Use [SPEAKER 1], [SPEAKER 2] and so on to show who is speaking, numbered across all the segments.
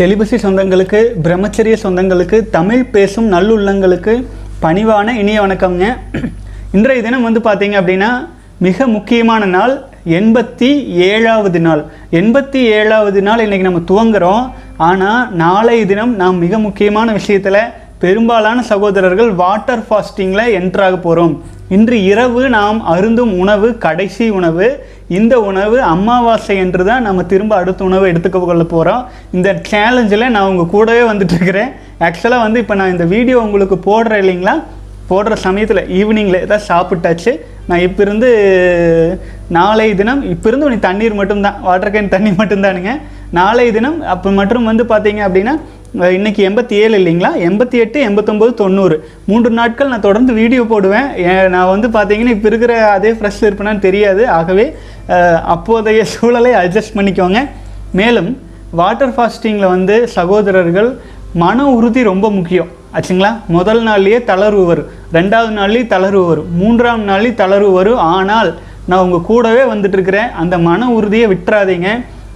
[SPEAKER 1] செலிபசி சொந்தங்களுக்கு பிரம்மச்சரிய சொந்தங்களுக்கு தமிழ் பேசும் நல்லுள்ளங்களுக்கு பணிவான இனிய வணக்கம்ங்க. இன்றைய தினம் வந்து பார்த்தீங்க அப்படின்னா மிக முக்கியமான நாள் எண்பத்தி ஏழாவது நாள். எண்பத்தி ஏழாவது நாள் இன்றைக்கி நம்ம துவங்குறோம். ஆனால் நாளைய தினம் நாம் மிக முக்கியமான விஷயத்தில் பெரும்பாலான சகோதரர்கள் வாட்டர் ஃபாஸ்டிங்கில் என்ட்ராக போகிறோம் இன்று இரவு நாம் அருந்தும் உணவு கடைசி உணவு இந்த உணவு அமாவாசை என்று தான் நம்ம திரும்ப அடுத்த உணவை எடுத்துக்க கொள்ள போகிறோம் இந்த சேலஞ்சில் நான் உங்கள் கூடவே வந்துட்டுருக்கிறேன் ஆக்சுவலாக வந்து இப்போ நான் இந்த வீடியோ உங்களுக்கு போடுறேன் இல்லைங்களா? போடுற சமயத்தில் ஈவினிங்கில் ஏதாவது சாப்பிட்டாச்சு. நான் இப்போ இருந்து நாளை தினம் இப்போ இருந்து உனக்கு தண்ணீர் மட்டும்தான் வாட்டர் கேன் தண்ணி மட்டும்தானுங்க. நாளை தினம் அப்போ மற்றும் வந்து பார்த்தீங்க அப்படின்னா இன்றைக்கி இன்னைக்கு எண்பத்தி ஏழு இல்லைங்களா? எண்பத்தி எட்டு எண்பத்தொம்போது தொண்ணூறு. மூன்று நாட்கள் நான் தொடர்ந்து வீடியோ போடுவேன். ஏன் நான் வந்து பார்த்தீங்கன்னா இப்போ இருக்கிற அதே ஃப்ரெஷ் இருப்பேனான்னு தெரியாது. ஆகவே அப்போதைய சூழலை அட்ஜஸ்ட் பண்ணிக்கோங்க. மேலும் வாட்டர் ஃபாஸ்டிங்கில் வந்து சகோதரர்கள் மன உறுதி ரொம்ப முக்கியம். ஆச்சுங்களா? முதல் நாள்லேயே தளர்வு வரும். ரெண்டாவது நாள்லேயே தளர்வு வரும். மூன்றாம் நாள்லேயும் தளர்வு வரும். ஆனால் நான் உங்கள் கூடவே வந்துட்டு இருக்கிறேன். அந்த மன உறுதியை விட்டுறாதீங்க.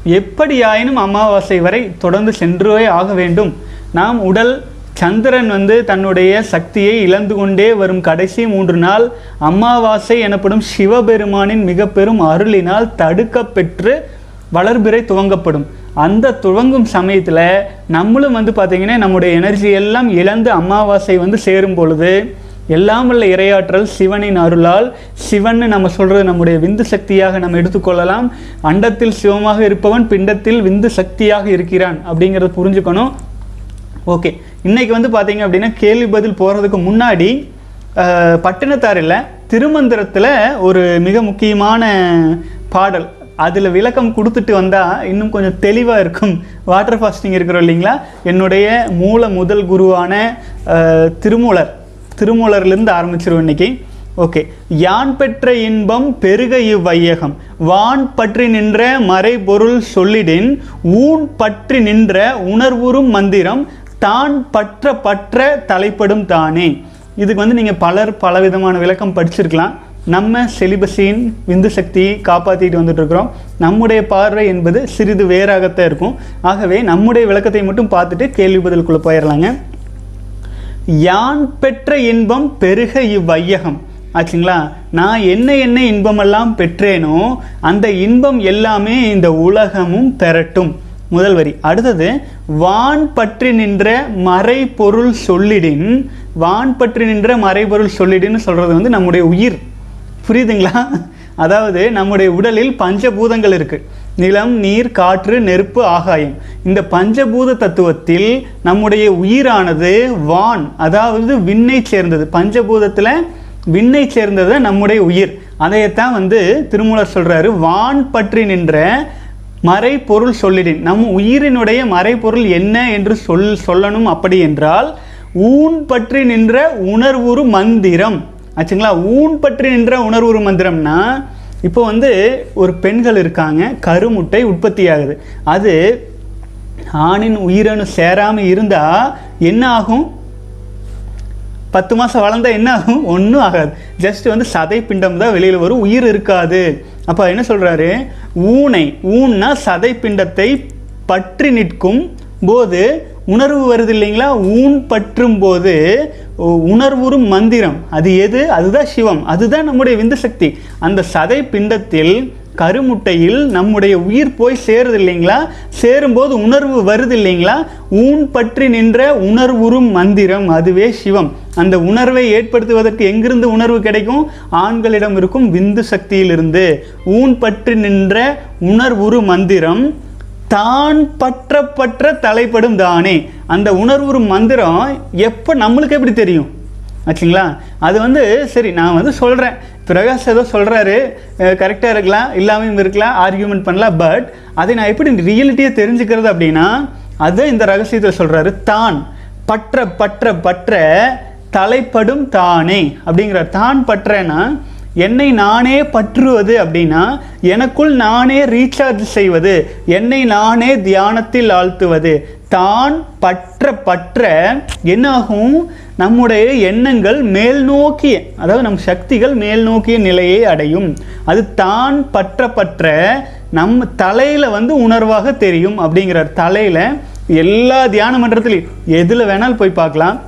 [SPEAKER 1] எப்படியாயினும் அமாவாசை வரை தொடர்ந்து சென்றே ஆக வேண்டும். நாம் உடல் சந்திரன் வந்து தன்னுடைய சக்தியை இழந்து கொண்டே வரும் கடைசி மூன்று நாள் அமாவாசை எனப்படும் சிவபெருமானின் மிக பெரும் அருளினால் தடுக்க பெற்று வளர்பிறை துவங்கப்படும். அந்த துவங்கும் சமயத்தில் நம்மளும் வந்து பார்த்திங்கன்னா நம்முடைய எனர்ஜி எல்லாம் இழந்து அமாவாசை வந்து சேரும் பொழுது எல்லாம் உள்ள இரையாற்றல் சிவனின் அருளால் சிவன் நம்ம சொல்கிறது நம்முடைய விந்து சக்தியாக நம்ம எடுத்துக்கொள்ளலாம். அண்டத்தில் சிவமாக இருப்பவன் பிண்டத்தில் விந்து சக்தியாக இருக்கிறான் அப்படிங்கிறத புரிஞ்சுக்கணும். ஓகே. இன்னைக்கு வந்து பார்த்தீங்க அப்படின்னா கேள்வி பதில் போகிறதுக்கு முன்னாடி அஹ், பட்டினத்தாரில் திருமந்திரத்தில் ஒரு மிக முக்கியமான பாடல். அதில் விளக்கம் கொடுத்துட்டு வந்தால் இன்னும் கொஞ்சம் தெளிவாக இருக்கும். வாட்டர் ஃபாஸ்டிங் இருக்கிறோம் இல்லைங்களா? என்னுடைய மூல முதல் குருவான திருமூலர். திருமூலர்லேருந்து ஆரம்பிச்சிருவோம் இன்னைக்கு. ஓகே யான் பெற்ற இன்பம் பெருக இவ்வையகம். வான் பற்றி நின்ற மறைபொருள் சொல்லிடின் ஊன் பற்றி நின்ற உணர்வுறும் மந்திரம் தான் பற்ற பற்ற தலைப்படும் தானே. இதுக்கு வந்து நீங்கள் பலர் பலவிதமான விளக்கம் படிச்சிருக்கலாம். நம்ம செலிபஸின் விந்து சக்தியை காப்பாற்றிட்டு வந்துட்டுருக்குறோம். நம்முடைய பார்வை என்பது சிறிது வேறாகத்தான் இருக்கும். ஆகவே நம்முடைய விளக்கத்தை மட்டும் பார்த்துட்டு கேள்வி பதிலுக்குள்ளே போயிடலாங்க யான் பெற்ற இன்பம் பெருக இவ்வையகம். ஆச்சுங்களா? நான் என்ன என்ன இன்பமெல்லாம் பெற்றேனோ அந்த இன்பம் எல்லாமே இந்த உலகமும் பெறட்டும். முதல் வரி. அடுத்தது வான் பற்றி நின்ற மறைபொருள் சொல்லிடின் வான் பற்றி நின்ற மறைபொருள் சொல்லிடின்னு சொல்கிறது வந்து நம்முடைய உயிர். புரியுதுங்களா? அதாவது நம்முடைய உடலில் பஞ்சபூதங்கள் இருக்குது நிலம் நீர் காற்று நெருப்பு ஆகாயம். இந்த பஞ்சபூத தத்துவத்தில் நம்முடைய உயிரானது வான் அதாவது விண்ணை சேர்ந்தது. பஞ்சபூதத்தில் விண்ணை சேர்ந்தது நம்முடைய உயிர். அதையத்தான் வந்து திருமூலர் சொல்கிறாரு வான் பற்றி நின்ற மறைப்பொருள் சொல்லிடின். நம் உயிரினுடைய மறைப்பொருள் என்ன என்று சொல் சொல்லணும் அப்படி என்றால் ஊன் பற்றி நின்ற உணர்வுறு மந்திரம். ஆச்சுங்களா? ஊன் பற்றி நின்ற உணர்வுறு மந்திரம்னா இப்போ வந்து ஒரு பெண்கள் இருக்காங்க கருமுட்டை உற்பத்தி ஆகுது அது ஆணின் உயிரணு சேராமல் இருந்தால் என்ன ஆகும்? பத்து மாதம் வளர்ந்தால் என்ன ஆகும்? ஒன்றும் ஆகாது. ஜஸ்ட் வந்து சதை பிண்டம் தான் வெளியில் வரும். உயிர் இருக்காது. அப்போ என்ன சொல்கிறாரு ஊனை ஊன்னா சதை பிண்டத்தை பற்றி நிற்கும் போது உணர்வு வருது இல்லைங்களா? ஊன் பற்றும் போது உணர்வுறும் மந்திரம். அது எது? அதுதான் சிவம். அதுதான் நம்முடைய விந்து சக்தி. அந்த சதை பிண்டத்தில் கருமுட்டையில் நம்முடைய உயிர் போய் சேருது இல்லைங்களா? சேரும்போது உணர்வு வருது இல்லைங்களா? ஊன் பற்றி நின்ற உணர்வுறும் மந்திரம் அதுவே சிவம். அந்த உணர்வை ஏற்படுத்துவதற்கு எங்கிருந்து உணர்வு கிடைக்கும்? ஆண்களிடம் இருக்கும் விந்து சக்தியிலிருந்து. ஊன் பற்றி நின்ற உணர்வுறு மந்திரம் தான் பற்ற பற்ற தலைப்படும் தானே. அந்த உணர்வுறு மந்திரம் எப்போ நம்மளுக்கு எப்படி தெரியும்? ஆச்சுங்களா? அது வந்து சரி நான் வந்து சொல்கிறேன் பிரகாஷ் ஏதோ சொல்கிறாரு கரெக்டாக இருக்கலாம் இல்லாமையும் இருக்கலாம் ஆர்கியூமெண்ட் பண்ணலாம் பட் அதை நான் எப்படி ரியாலிட்டியை தெரிஞ்சுக்கிறது அப்படின்னா அதுதான் இந்த ரகசியத்தை சொல்கிறாரு தான் பற்ற பற்ற பற்ற தலைப்படும் தானே. அப்படிங்கிறார் தான் பற்றேன்னா என்னை நானே பற்றுவது அப்படின்னா எனக்குள் நானே ரீசார்ஜ் செய்வது என்னை நானே தியானத்தில் ஆழ்த்துவது. தான் பற்ற பற்ற என்னாகும்? நம்முடைய எண்ணங்கள் மேல் நோக்கிய அதாவது நம் சக்திகள் மேல் நோக்கிய நிலையை அடையும். அது தான் பற்ற பற்ற நம்ம தலையில் வந்து உணர்வாக தெரியும் அப்படிங்கிறார். தலையில் எல்லா தியான மன்றத்திலையும் எதில் வேணாலும் போய் பார்க்கலாம்.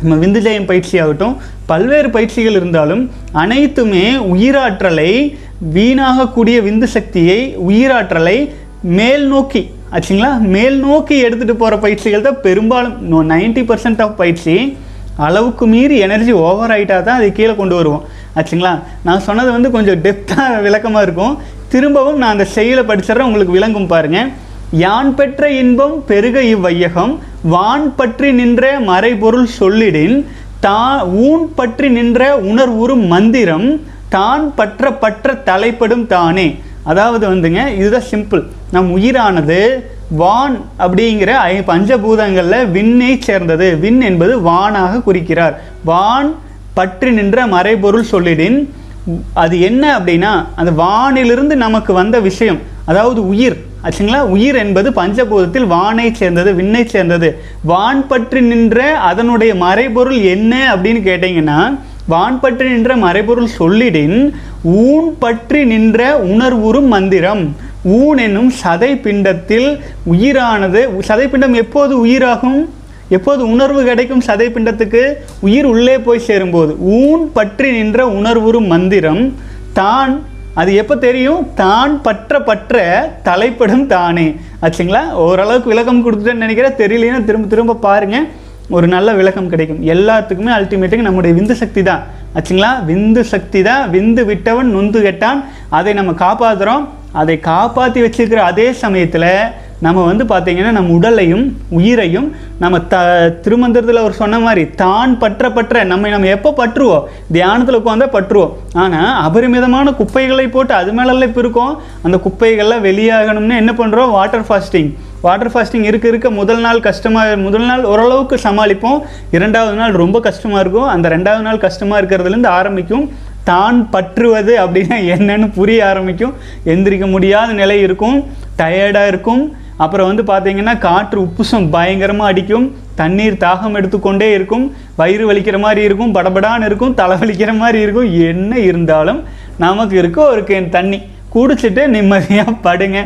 [SPEAKER 1] நம்ம விந்துஜயம் பயிற்சி ஆகட்டும் பல்வேறு பயிற்சிகள் இருந்தாலும் அனைத்துமே உயிராற்றலை வீணாகக்கூடிய விந்து சக்தியை உயிராற்றலை மேல் நோக்கி ஆச்சுங்களா? மேல் நோக்கி எடுத்துகிட்டு போகிற பயிற்சிகள் தான் பெரும்பாலும் நைன்டி பர்சன்ட் ஆஃப் பயிற்சி அளவுக்கு மீறி எனர்ஜி ஓவர் ஆகிட்டா தான் அதை கீழே கொண்டு வருவோம் ஆச்சுங்களா? நான் சொன்னது வந்து கொஞ்சம் டெப்த்தாக விளக்கமாக இருக்கும். திரும்பவும் நான் அந்த செயலை படிச்சிடுறேன் உங்களுக்கு விளங்கும் பாருங்கள் யான் பெற்ற இன்பம் பெருக இவ்வையகம் வான் பற்றி நின்ற மறைபொருள் சொல்லிடின் தா ஊன் பற்றி நின்ற உணர்வுறும் மந்திரம் தான் பற்ற பற்ற தலைப்படும் தானே. அதாவது வந்துங்க இதுதான் சிம்பிள் நம் உயிரானது வான் அப்படிங்கிற ஐ பஞ்சபூதங்களில் விண்ணை சேர்ந்தது. விண் என்பது வானாக குறிக்கிறார். வான் பற்றி நின்ற மறைபொருள் சொல்லிடின் அது என்ன அப்படின்னா அந்த வானிலிருந்து நமக்கு வந்த விஷயம். அதாவது உயிர். ஆச்சுங்களா? உயிர் என்பது பஞ்சபூதத்தில் வானை சேர்ந்தது விண்ணை சேர்ந்தது. வான் பற்றி நின்ற அதனுடைய மறைபொருள் என்ன அப்படின்னு கேட்டிங்கன்னா வான் பற்றி நின்ற மறைபொருள் சொல்லிடின் ஊன் பற்றி நின்ற உணர்வுறும் மந்திரம். ஊன் என்னும் சதை பிண்டத்தில் உயிரானது சதை பிண்டம் எப்போது உயிராகும்? எப்போது உணர்வு கிடைக்கும் சதை பிண்டத்துக்கு உயிர் உள்ளே போய் சேரும்போது. ஊன் பற்றி நின்ற உணர்வுறும் மந்திரம். தான் அது எப்போ தெரியும்? தான் பற்ற பற்ற தலைப்படும் தானே. ஆச்சுங்களா? ஓரளவுக்கு விளக்கம் கொடுத்துட்டேன்னு நினைக்கிறேன். தெரியலன்னா திரும்ப திரும்ப பாருங்கள் ஒரு நல்ல விளக்கம் கிடைக்கும். எல்லாத்துக்குமே அல்டிமேட்டுக்கு நம்முடைய விந்து சக்தி தான். ஆச்சுங்களா? விந்து சக்தி தான். விந்து விட்டவன் நொந்து கெட்டான். அதை நம்ம காப்பாற்றுறோம் அதை காப்பாற்றி வச்சிருக்கிற அதே சமயத்தில் நம்ம வந்து பார்த்தீங்கன்னா நம்ம உடலையும் உயிரையும் நம்ம த திருமந்திரத்தில் அவர் சொன்ன மாதிரி தான் பற்ற பற்ற நம்மை நம்ம எப்போ பற்றுவோம்? தியானத்தில் உட்காந்தா பற்றுவோம். ஆனால் அபரிமிதமான குப்பைகளை போட்டு அது மேலெல்லாம் இப்போ இருக்கோம். அந்த குப்பைகள்லாம் வெளியாகணும்னு என்ன பண்ணுறோம் வாட்டர் ஃபாஸ்டிங் வாட்டர் ஃபாஸ்டிங் இருக்க இருக்க முதல் நாள் கஷ்டமாக முதல் நாள் ஓரளவுக்கு சமாளிப்போம். இரண்டாவது நாள் ரொம்ப கஷ்டமாக இருக்கும். அந்த ரெண்டாவது நாள் கஷ்டமாக இருக்கிறதுலேருந்து ஆரம்பிக்கும். தான் பற்றுவது அப்படின்னா என்னன்னு புரிய ஆரம்பிக்கும். எந்திரிக்க முடியாத நிலை இருக்கும். டயர்டாக இருக்கும். அப்புறம் வந்து பார்த்தீங்கன்னா காற்று உப்புசம் பயங்கரமாக அடிக்கும். தண்ணீர் தாகம் எடுத்துக்கொண்டே இருக்கும். வயிறு வலிக்கிற மாதிரி இருக்கும். படபடான்னு இருக்கும். தலை வலிக்கிற மாதிரி இருக்கும். என்ன இருந்தாலும் நமக்கு இருக்க ஒரு கேன் தண்ணி. குடிச்சிட்டு நிம்மதியாக படுங்க.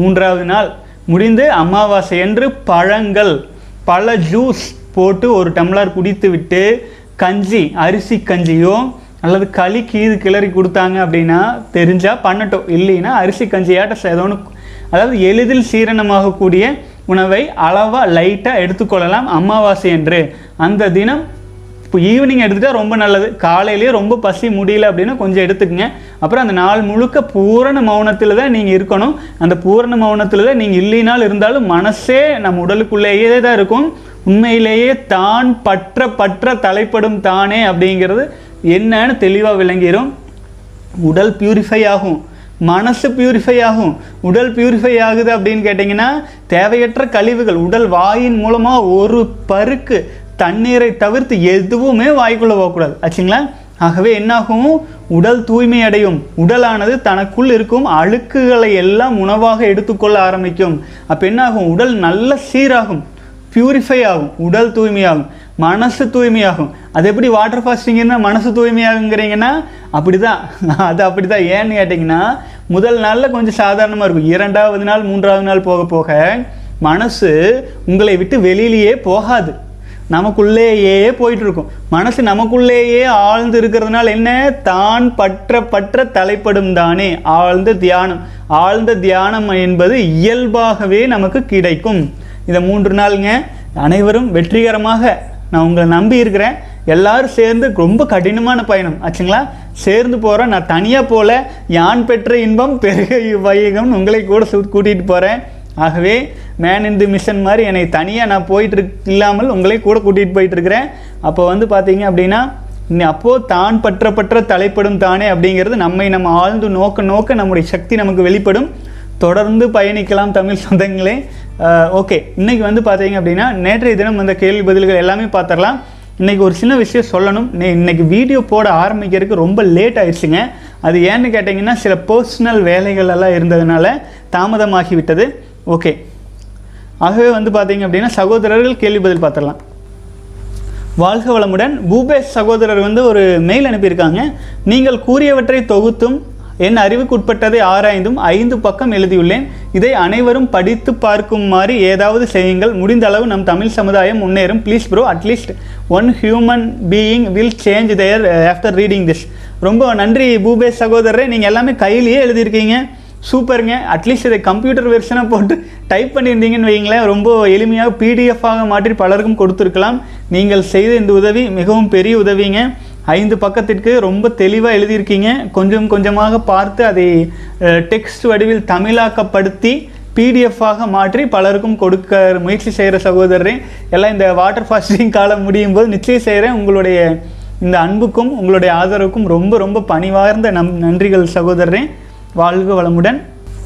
[SPEAKER 1] மூன்றாவது நாள் முடிந்து அமாவாசை என்று பழங்கள் பல ஜூஸ் போட்டு ஒரு டம்ளர் குடித்து விட்டு கஞ்சி அரிசி கஞ்சியோ அல்லது களி கீது கிளறி கொடுத்தாங்க அப்படின்னா தெரிஞ்சால் பண்ணட்டும். இல்லைன்னா அரிசி கஞ்சியாட்ட ஏதோ ஒன்று அதாவது எளிதில் சீரணமாகக்கூடிய உணவை அளவாக லைட்டாக எடுத்துக்கொள்ளலாம் அமாவாசை என்று. அந்த தினம் இப்போ ஈவினிங் எடுத்துகிட்டா ரொம்ப நல்லது. காலையிலேயே ரொம்ப பசி முடியல அப்படின்னா கொஞ்சம் எடுத்துக்கங்க. அப்புறம் அந்த நாள் முழுக்க பூரண மௌனத்தில் தான் நீங்கள் இருக்கணும். அந்த பூரண மௌனத்தில் தான் நீங்கள் இல்லைனாலும் இருந்தாலும் மனசே நம்ம உடலுக்குள்ளேயே தான் இருக்கும். உண்மையிலேயே தான் பற்ற பற்ற தலைப்படும் தானே அப்படிங்கிறது என்னன்னு தெளிவாக விளங்கிடும் உடல் பியூரிஃபை ஆகும். மனசு பியூரிஃபை ஆகும். உடல் பியூரிஃபை ஆகுது அப்படின்னு கேட்டிங்கன்னா தேவையற்ற கழிவுகள் உடல் வாயின் மூலமாக ஒரு பருக்கு தண்ணீரை தவிர்த்து எதுவுமே வாய்க்குள்ளே போகக்கூடாது. ஆச்சுங்களா? ஆகவே என்னாகும்? உடல் தூய்மை அடையும். உடலானது தனக்குள் இருக்கும் அழுக்குகளை எல்லாம் உணவாக எடுத்துக்கொள்ள ஆரம்பிக்கும். அப்போ என்னாகும்? உடல் நல்ல சீராகும். பியூரிஃபை ஆகும் உடல் தூய்மையாகும் மனசு தூய்மையாகும். அது எப்படி வாட்டர் ஃபாஸ்டிங்கன்னா மனசு தூய்மையாகுங்கிறீங்கன்னா அப்படி தான் அது அப்படி தான் ஏன்னு கேட்டிங்கன்னா முதல் நாளில் கொஞ்சம் சாதாரணமாக இருக்கும். இரண்டாவது நாள் மூன்றாவது நாள் போக போக மனசு உங்களை விட்டு வெளியிலேயே போகாது. நமக்குள்ளேயே போயிட்டுருக்கும். மனசு நமக்குள்ளேயே ஆழ்ந்து இருக்கிறதுனால என்ன? தான் பற்ற பற்ற தலைப்படும் தானே. ஆழ்ந்த தியானம். ஆழ்ந்த தியானம் என்பது இயல்பாகவே நமக்கு கிடைக்கும். இதை மூன்று நாளுங்க. அனைவரும் வெற்றிகரமாக நான் உங்களை நம்பி இருக்கிறேன். எல்லாரும் சேர்ந்து ரொம்ப கடினமான பயணம். ஆச்சுங்களா? சேர்ந்து போகிறோம் நான் தனியாக போல யான் பெற்ற இன்பம் பெருக வையகம்னு உங்களை கூட சு கூட்டிகிட்டு போகிறேன் ஆகவே மேன் இன் தி மிஷன் மாதிரி என்னை தனியாக நான் போயிட்டு இல்லாமல் உங்களை கூட கூட்டிகிட்டு போயிட்டு இருக்கிறேன். அப்போ வந்து பார்த்தீங்க அப்படின்னா இன்னி அப்போது தான் பற்ற பற்ற தலைப்படும் தானே அப்படிங்கிறது நம்மை நம்ம ஆழ்ந்து நோக்க நோக்க நம்முடைய சக்தி நமக்கு வெளிப்படும். தொடர்ந்து பயணிக்கலாம் தமிழ் சொந்தங்களே. ஓகே இன்றைக்கி வந்து பார்த்தீங்க அப்படின்னா நேற்றைய தினம் வந்த கேள்வி பதில்கள் எல்லாமே பார்த்துடலாம் இன்றைக்கி ஒரு சின்ன விஷயம் சொல்லணும். நே இன்னைக்கு வீடியோ போட ஆரம்பிக்கிறதுக்கு ரொம்ப லேட் ஆயிடுச்சுங்க. அது ஏன்னு கேட்டிங்கன்னா சில பர்சனல் வேலைகள் எல்லாம் இருந்ததுனால தாமதமாகி விட்டது ஓகே ஆகவே வந்து பார்த்தீங்க அப்படின்னா சகோதரர்கள் கேள்வி பதில் பார்த்துடலாம் வாழ்க வளமுடன். பூபேஷ் சகோதரர் வந்து ஒரு மெயில் அனுப்பியிருக்காங்க. நீங்கள் கூறியவற்றை தொகுத்தும் என் அறிவுக்குட்பட்டதை ஆராய்ந்தும் ஐந்து பக்கம் எழுதியுள்ளேன். இதை அனைவரும் படித்து பார்க்குமாறு ஏதாவது செய்யுங்கள். முடிந்த அளவு நம் தமிழ் சமுதாயம் முன்னேறும். Please bro at least one human being will change there after reading this ரொம்ப நன்றி பூபேஷ் சகோதரரே. நீங்கள் எல்லாமே கையிலேயே எழுதியிருக்கீங்க. சூப்பருங்க. அட்லீஸ்ட் இதை கம்ப்யூட்டர் வெர்ஷனை போட்டு டைப் பண்ணியிருந்தீங்கன்னு வைங்களேன் ரொம்ப எளிமையாக பிடிஎஃபாக மாற்றி பலருக்கும் கொடுத்துருக்கலாம். நீங்கள் செய்த இந்த உதவி மிகவும் பெரிய உதவிங்க. ஐந்து பக்கத்திற்கு ரொம்ப தெளிவாக எழுதியிருக்கீங்க. கொஞ்சம் கொஞ்சமாக பார்த்து அதை டெக்ஸ்ட் வடிவில் தமிழாக்கப்படுத்தி பிடிஎஃபாக மாற்றி பலருக்கும் கொடுக்க முயற்சி செய்கிற சகோதரரே எல்லாம் இந்த வாட்டர் ஃபாஸ்டிங் காலம் முடியும் போது நிச்சயம் செய்கிறேன். உங்களுடைய இந்த அன்புக்கும் உங்களுடைய ஆதரவுக்கும் ரொம்ப ரொம்ப பணிவார்ந்த நம் நன்றிகள் சகோதரரே. வாழ்க வளமுடன்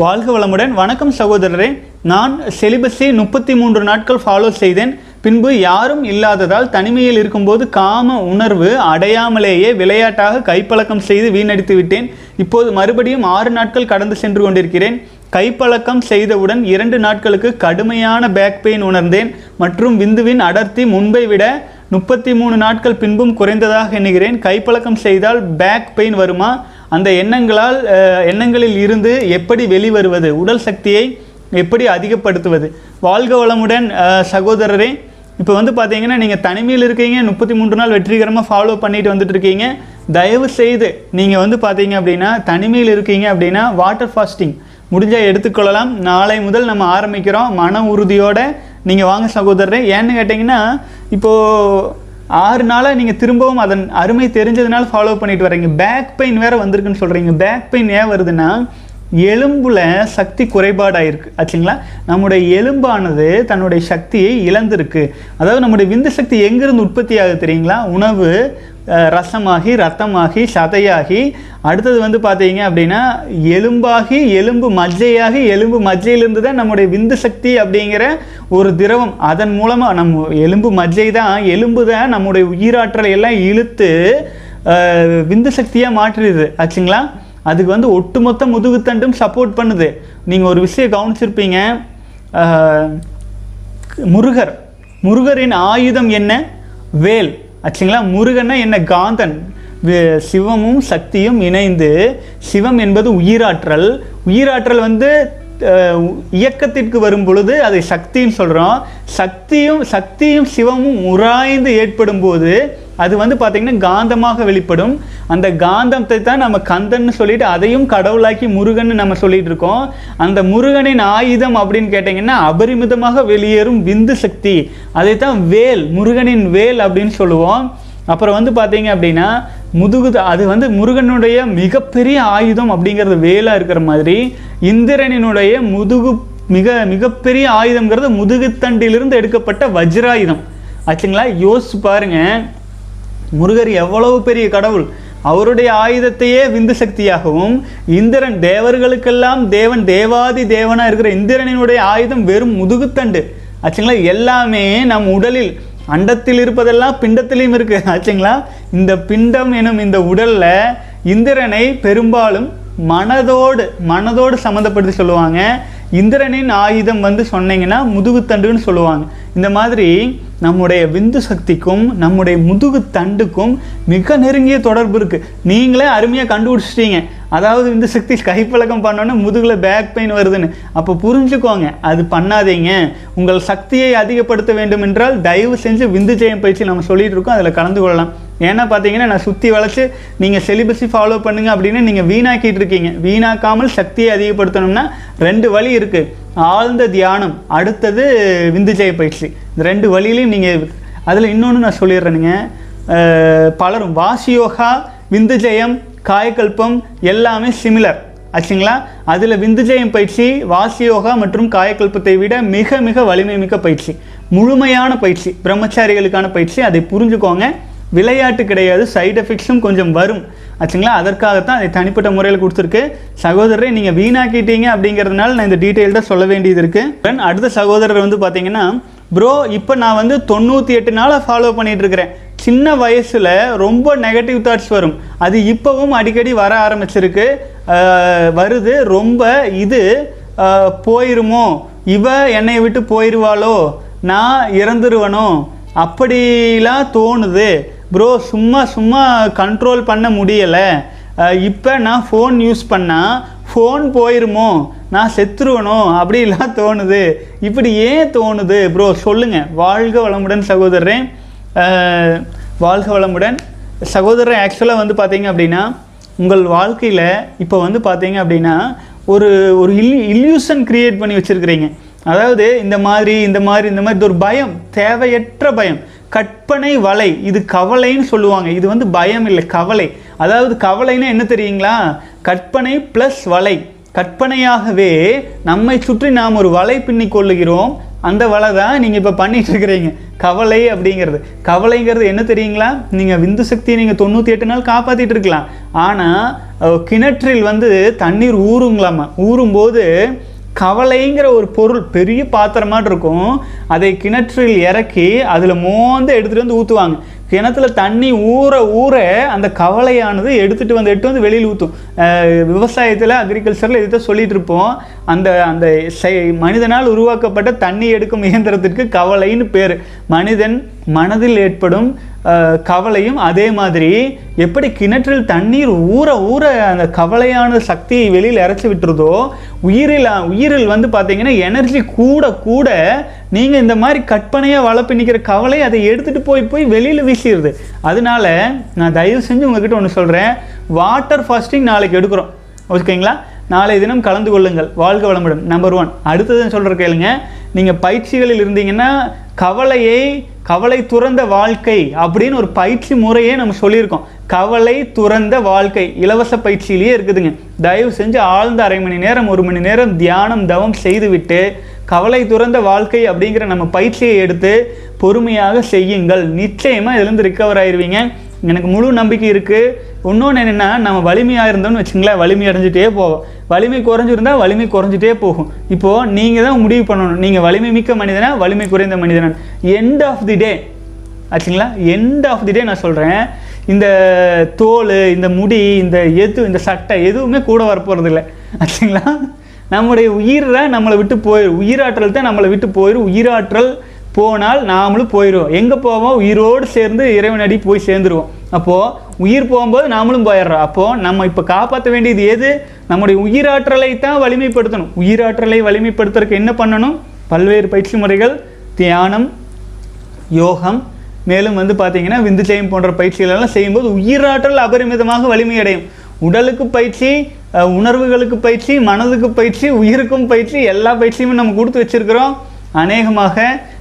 [SPEAKER 1] வாழ்க வளமுடன். வணக்கம் சகோதரரே. நான் செலிபஸை முப்பத்தி மூன்று நாட்கள் ஃபாலோ செய்தேன். பின்பு யாரும் இல்லாததால் தனிமையில் இருக்கும்போது காம உணர்வு அடையாமலேயே விளையாட்டாக கைப்பழக்கம் செய்து வீணடித்து விட்டேன். இப்போது மறுபடியும் ஆறு நாட்கள் கடந்து சென்று கொண்டிருக்கிறேன். கைப்பழக்கம் செய்தவுடன் இரண்டு நாட்களுக்கு கடுமையான பேக் பெயின் உணர்ந்தேன். மற்றும் விந்துவின் அடர்த்தி முன்பை விட முப்பத்தி மூணு நாட்கள் பின்பும் குறைந்ததாக எண்ணுகிறேன். கைப்பழக்கம் செய்தால் பேக் பெயின் வருமா? அந்த எண்ணங்களால் எண்ணங்களில் இருந்து எப்படி வெளிவருவது? உடல் சக்தியை எப்படி அதிகப்படுத்துவது? வாழ்க வளமுடன் சகோதரரே. இப்போ வந்து பார்த்தீங்கன்னா நீங்கள் தனிமையில் இருக்கீங்க முப்பத்தி மூன்று நாள் வெற்றிகரமாக ஃபாலோ பண்ணிட்டு வந்துட்டு இருக்கீங்க. தயவு செய்து நீங்கள் வந்து பார்த்தீங்க அப்படின்னா தனிமையில் இருக்கீங்க அப்படின்னா வாட்டர் ஃபாஸ்டிங் முடிஞ்சால் எடுத்துக்கொள்ளலாம். நாளை முதல் நம்ம ஆரம்பிக்கிறோம். மன உறுதியோடு நீங்கள் வாங்க சகோதரரே. ஏன்னு கேட்டிங்கன்னா இப்போது ஆறு நாளாக நீங்கள் திரும்பவும் அதன் அருமை தெரிஞ்சதுனால ஃபாலோ பண்ணிட்டு வர்றீங்க பேக் பெயின் வேறு வந்திருக்குன்னு சொல்கிறீங்க பேக் பெயின் ஏன் வருதுன்னா எலும்பில் சக்தி குறைபாடாயிருக்கு. ஆச்சுங்களா? நம்முடைய எலும்பானது தன்னுடைய சக்தியை இழந்திருக்கு. அதாவது நம்முடைய விந்து சக்தி எங்கிருந்து உற்பத்தி ஆகுது தெரியுங்களா? உணவு ரசமாகி ரத்தமாகி சதையாகி. அடுத்தது வந்து பார்த்தீங்க அப்படின்னா எலும்பாகி எலும்பு மஜ்ஜையாகி எலும்பு மஜ்ஜையிலிருந்து தான் நம்முடைய விந்து சக்தி அப்படிங்கிற ஒரு திரவம். அதன் மூலமாக நம்ம எலும்பு மஜ்ஜை தான் எலும்பு தான் நம்முடைய உயிராற்றலை எல்லாம் இழுத்து விந்து சக்தியாக மாற்றிடுது. ஆச்சுங்களா? அதுக்கு வந்து ஒட்டுமொத்த முதுகுத்தண்டும் சப்போர்ட் பண்ணுது. நீங்கள் ஒரு விஷயம் கவனிச்சிருப்பீங்க முருகர். முருகரின் ஆயுதம் என்ன? வேல். ஆச்சுங்களா? முருகன்னா என்ன? காந்தன். வே- சிவமும் சக்தியும் இணைந்து சிவம் என்பது உயிராற்றல். உயிராற்றல் வந்து இயக்கத்திற்கு வரும் பொழுது அதை சக்தின்னு சொல்கிறோம் சக்தியும் சக்தியும் சிவமும் உராய்ந்து ஏற்படும் போது அது வந்து பார்த்திங்கன்னா காந்தமாக வெளிப்படும். அந்த காந்தத்தை தான் நம்ம கந்தன்னு சொல்லிட்டு அதையும் கடவுளாக்கி முருகன்னு நம்ம சொல்லிட்டு இருக்கோம். அந்த முருகனின் ஆயுதம் அப்படின்னு கேட்டிங்கன்னா அபரிமிதமாக வெளியேறும் விந்து சக்தி. அதை தான் வேல் முருகனின் வேல் அப்படின்னு சொல்லுவோம். அப்புறம் வந்து பார்த்தீங்க அப்படின்னா முதுகு அது வந்து முருகனுடைய மிகப்பெரிய ஆயுதம் அப்படிங்கிறது வேலாக இருக்கிற மாதிரி. இந்திரனினுடைய முதுகு மிக மிகப்பெரிய ஆயுதங்கிறது முதுகுத்தண்டிலிருந்து எடுக்கப்பட்ட வஜ்ராயுதம். ஆச்சுங்களா? யோசிச்சு பாருங்கள் முருகர் எவ்வளவு பெரிய கடவுள்? அவருடைய ஆயுதத்தையே விந்து சக்தியாகவும் இந்திரன் தேவர்களுக்கெல்லாம் தேவன் தேவாதி தேவனா இருக்கிற இந்திரனினுடைய ஆயுதம் வெறும் முதுகுத்தண்டு. ஆச்சுங்களா? எல்லாமே நம் உடலில் அண்டத்தில் இருப்பதெல்லாம் பிண்டத்திலையும் இருக்கு. ஆச்சுங்களா? இந்த பிண்டம் எனும் இந்த உடல்ல இந்திரனை பெரும்பாலும் மனதோடு மனதோடு சம்மந்தப்படுத்தி சொல்லுவாங்க. இந்திரனின் ஆயுதம் வந்து சொன்னீங்கன்னா முதுகுத்தண்டுன்னு சொல்லுவாங்க. இந்த மாதிரி நம்முடைய விந்து சக்திக்கும் நம்முடைய முதுகு தண்டுக்கும் மிக நெருங்கிய தொடர்பு இருக்கு. நீங்களே அருமையாக கண்டுபிடிச்சிட்டீங்க. அதாவது விந்து சக்தி கைப்பழக்கம் பண்ணோன்னே முதுகில் பேக் பெயின் வருதுன்னு. அப்போ புரிஞ்சுக்கோங்க அது பண்ணாதீங்க. உங்கள் சக்தியை அதிகப்படுத்த வேண்டும் என்றால் தயவு செஞ்சு விந்து ஜெயம் பயிற்சி நம்ம சொல்லிட்டு இருக்கோம் அதில் கலந்து கொள்ளலாம். ஏன்னா பார்த்தீங்கன்னா நான் சுற்றி வளைச்சு நீங்கள் செலிபஸி ஃபாலோ பண்ணுங்க அப்படின்னு நீங்கள் வீணாக்கிட்டு இருக்கீங்க. வீணாக்காமல் சக்தியை அதிகப்படுத்தணும்னா ரெண்டு வழி இருக்குது ஆழ்ந்த தியானம் அடுத்தது விந்துஜய பயிற்சி. இந்த ரெண்டு வழியிலையும் நீங்கள் அதில் இன்னொன்று நான் சொல்லிடுறேனுங்க. பலரும். வாசி யோகா விந்துஜயம் காயக்கல்பம் எல்லாமே சிமிலர் ஆச்சுங்களா? அதில் விந்துஜயம் பயிற்சி வாசி யோகா மற்றும் காயக்கல்பத்தை விட மிக மிக வலிமை மிக்க பயிற்சி. முழுமையான பயிற்சி பிரம்மச்சாரிகளுக்கான பயிற்சி அதை புரிஞ்சுக்கோங்க. விளையாட்டு கிடையாது சைடு எஃபெக்ட்ஸும் கொஞ்சம் வரும். ஆச்சுங்களா? அதற்காகத்தான் அதை தனிப்பட்ட முறையில் கொடுத்துருக்கு. சகோதரரை நீங்கள் வீணாக்கிட்டீங்க அப்படிங்கிறதுனால நான் இந்த டீட்டெயில்டாக சொல்ல வேண்டியது இருக்குது அடுத்த சகோதரர் வந்து பார்த்தீங்கன்னா ப்ரோ இப்போ நான் வந்து தொண்ணூற்றி எட்டு நாளாக ஃபாலோ பண்ணிகிட்டு இருக்கிறேன். சின்ன வயசில் ரொம்ப நெகட்டிவ் தாட்ஸ் வரும். அது இப்போவும் அடிக்கடி வர ஆரம்பிச்சிருக்கு. வருது. ரொம்ப இது போயிருமோ? இவ என்னை விட்டு போயிடுவாளோ நான் இறந்துருவனோ? அப்படிலாம் தோணுது. ப்ரோ சும்மா சும்மா கண்ட்ரோல் பண்ண முடியலை. இப்போ நான் ஃபோன் யூஸ் பண்ணால் ஃபோன் போயிருமோ? நான் செத்துருவனோ? அப்படிலாம் தோணுது. இப்படி ஏன் தோணுது? ப்ரோ சொல்லுங்கள் வாழ்க வளமுடன் சகோதரன் வாழ்க வளமுடன். சகோதரர் ஆக்சுவலாக வந்து பார்த்தீங்க அப்படின்னா உங்கள் வாழ்க்கையில் இப்போ வந்து பார்த்தீங்க அப்படின்னா ஒரு ஒரு இல் இல்யூஷன் க்ரியேட் பண்ணி வச்சுருக்கிறீங்க. அதாவது இந்த மாதிரி இந்த மாதிரி இந்த மாதிரி இது ஒரு பயம் தேவையற்ற பயம். கற்பனை வலை இது கவலைன்னு சொல்லுவாங்க. இது வந்து பயம் இல்லை கவலை. அதாவது கவலைன்னா என்ன தெரியுங்களா? கற்பனை ப்ளஸ் வலை. கற்பனையாகவே நம்மை சுற்றி நாம் ஒரு வலை பின்னி கொள்ளுகிறோம். அந்த வலை தான் நீங்கள் இப்போ பண்ணிகிட்டு இருக்கிறீங்க கவலை அப்படிங்கிறது. கவலைங்கிறது என்ன தெரியுங்களா? நீங்கள் விந்து சக்தியை நீங்கள் தொண்ணூற்றி எட்டு நாள் காப்பாற்றிட்டு இருக்கலாம் ஆனால் கிணற்றில் வந்து தண்ணீர் ஊறுங்களாமா? ஊறும்போது கவலைங்கிற ஒரு பொருள் பெரிய பாத்திரமாக இருக்கும். அதை கிணற்றில் இறக்கி அதில் மோந்து எடுத்துகிட்டு வந்து ஊற்றுவாங்க கிணத்துல தண்ணி ஊற ஊற அந்த கவலையானது எடுத்துகிட்டு வந்து எடுத்து வந்து வெளியில் ஊற்றும் விவசாயத்தில் அக்ரிகல்ச்சரில் இதை சொல்லிட்டு இருப்போம். அந்த அந்த செய்- மனிதனால் உருவாக்கப்பட்ட தண்ணி எடுக்கும் இயந்திரத்திற்கு கவலைன்னு பேர். மனிதன் மனதில் ஏற்படும் கவலையும் அதே மாதிரி. எப்படி கிணற்றில் தண்ணீர் ஊற ஊற அந்த கவலையான சக்தியை வெளியில் இறச்சி விட்டுருதோ உயிரில் உயிரில் வந்து பார்த்தீங்கன்னா எனர்ஜி கூட கூட நீங்கள் இந்த மாதிரி கற்பனையாக வளர்ப்பின்னிக்கிற கவலை அதை எடுத்துகிட்டு போய் போய் வெளியில் வீசிடுது. அதனால நான் தயவு செஞ்சு உங்ககிட்ட ஒன்று சொல்கிறேன் வாட்டர் ஃபாஸ்டிங் நாளைக்கு எடுக்கிறோம். ஓகேங்களா நாளை தினம் கலந்து கொள்ளுங்கள். வாழ்க வளமுடன். நம்பர் ஒன் அடுத்தது சொல்கிற கேளுங்க. நீங்கள் பயிற்சிகளில் இருந்தீங்கன்னா கவலையை கவலை துறந்த வாழ்க்கை அப்படின்னு ஒரு பயிற்சி முறையே நம்ம சொல்லியிருக்கோம். கவலை துறந்த வாழ்க்கை இலவச பயிற்சியிலேயே இருக்குதுங்க. தயவு செஞ்சு ஆழ்ந்த அரை மணி நேரம் ஒரு மணி நேரம் தியானம் தவம் செய்துவிட்டு கவலை துறந்த வாழ்க்கை அப்படிங்கிற நம்ம பயிற்சியை எடுத்து பொறுமையாக செய்யுங்கள். நிச்சயமாக இதுலேருந்து ரிக்கவர் ஆயிடுவீங்க எனக்கு முழு நம்பிக்கை இருக்குது இன்னொன்று என்னென்னா நம்ம வலிமையாக இருந்தோம்னு வச்சுங்களேன் வலிமை அடைஞ்சிட்டே போவோம். வலிமை குறைஞ்சிருந்தால் வலிமை குறைஞ்சிட்டே போகும். இப்போது நீங்கள் தான் முடிவு பண்ணணும். நீங்கள் வலிமை மிக்க மனிதனா வலிமை குறைந்த மனிதனா? எண்ட் ஆஃப் தி டே ஆச்சுங்களா? எண்ட் ஆஃப் தி டே நான் சொல்கிறேன் இந்த தோல் இந்த முடி இந்த எது இந்த சட்டை எதுவுமே கூட வரப்போகிறது இல்லை ஆச்சுங்களா? நம்முடைய உயிர் தான் நம்மளை விட்டு போயிடும் உயிராற்றல் தான் நம்மளை விட்டு போயிடும் உயிராற்றல் போனால் நாமளும் போயிடுவோம். எங்கே போவோம் உயிரோடு சேர்ந்து இறைவனடி போய் சேர்ந்துருவோம். அப்போது உயிர் போகும்போது நாமளும் போயிடுறோம். அப்போது நம்ம இப்போ காப்பாற்ற வேண்டியது எது? நம்முடைய உயிராற்றலை தான் வலிமைப்படுத்தணும். உயிராற்றலை வலிமைப்படுத்துறதுக்கு என்ன பண்ணணும்? பல்வேறு பயிற்சி முறைகள் தியானம் யோகம். மேலும் வந்து பார்த்தீங்கன்னா விந்து ஜெயம் போன்ற பயிற்சிகள் எல்லாம் செய்யும்போது உயிராற்றல் அபரிமிதமாக வலிமையடையும். உடலுக்கு பயிற்சி உணர்வுகளுக்கு பயிற்சி மனதுக்கு பயிற்சி உயிருக்கும் பயிற்சி எல்லா பயிற்சியுமே நம்ம கொடுத்து வச்சிருக்கிறோம். அநேகமாக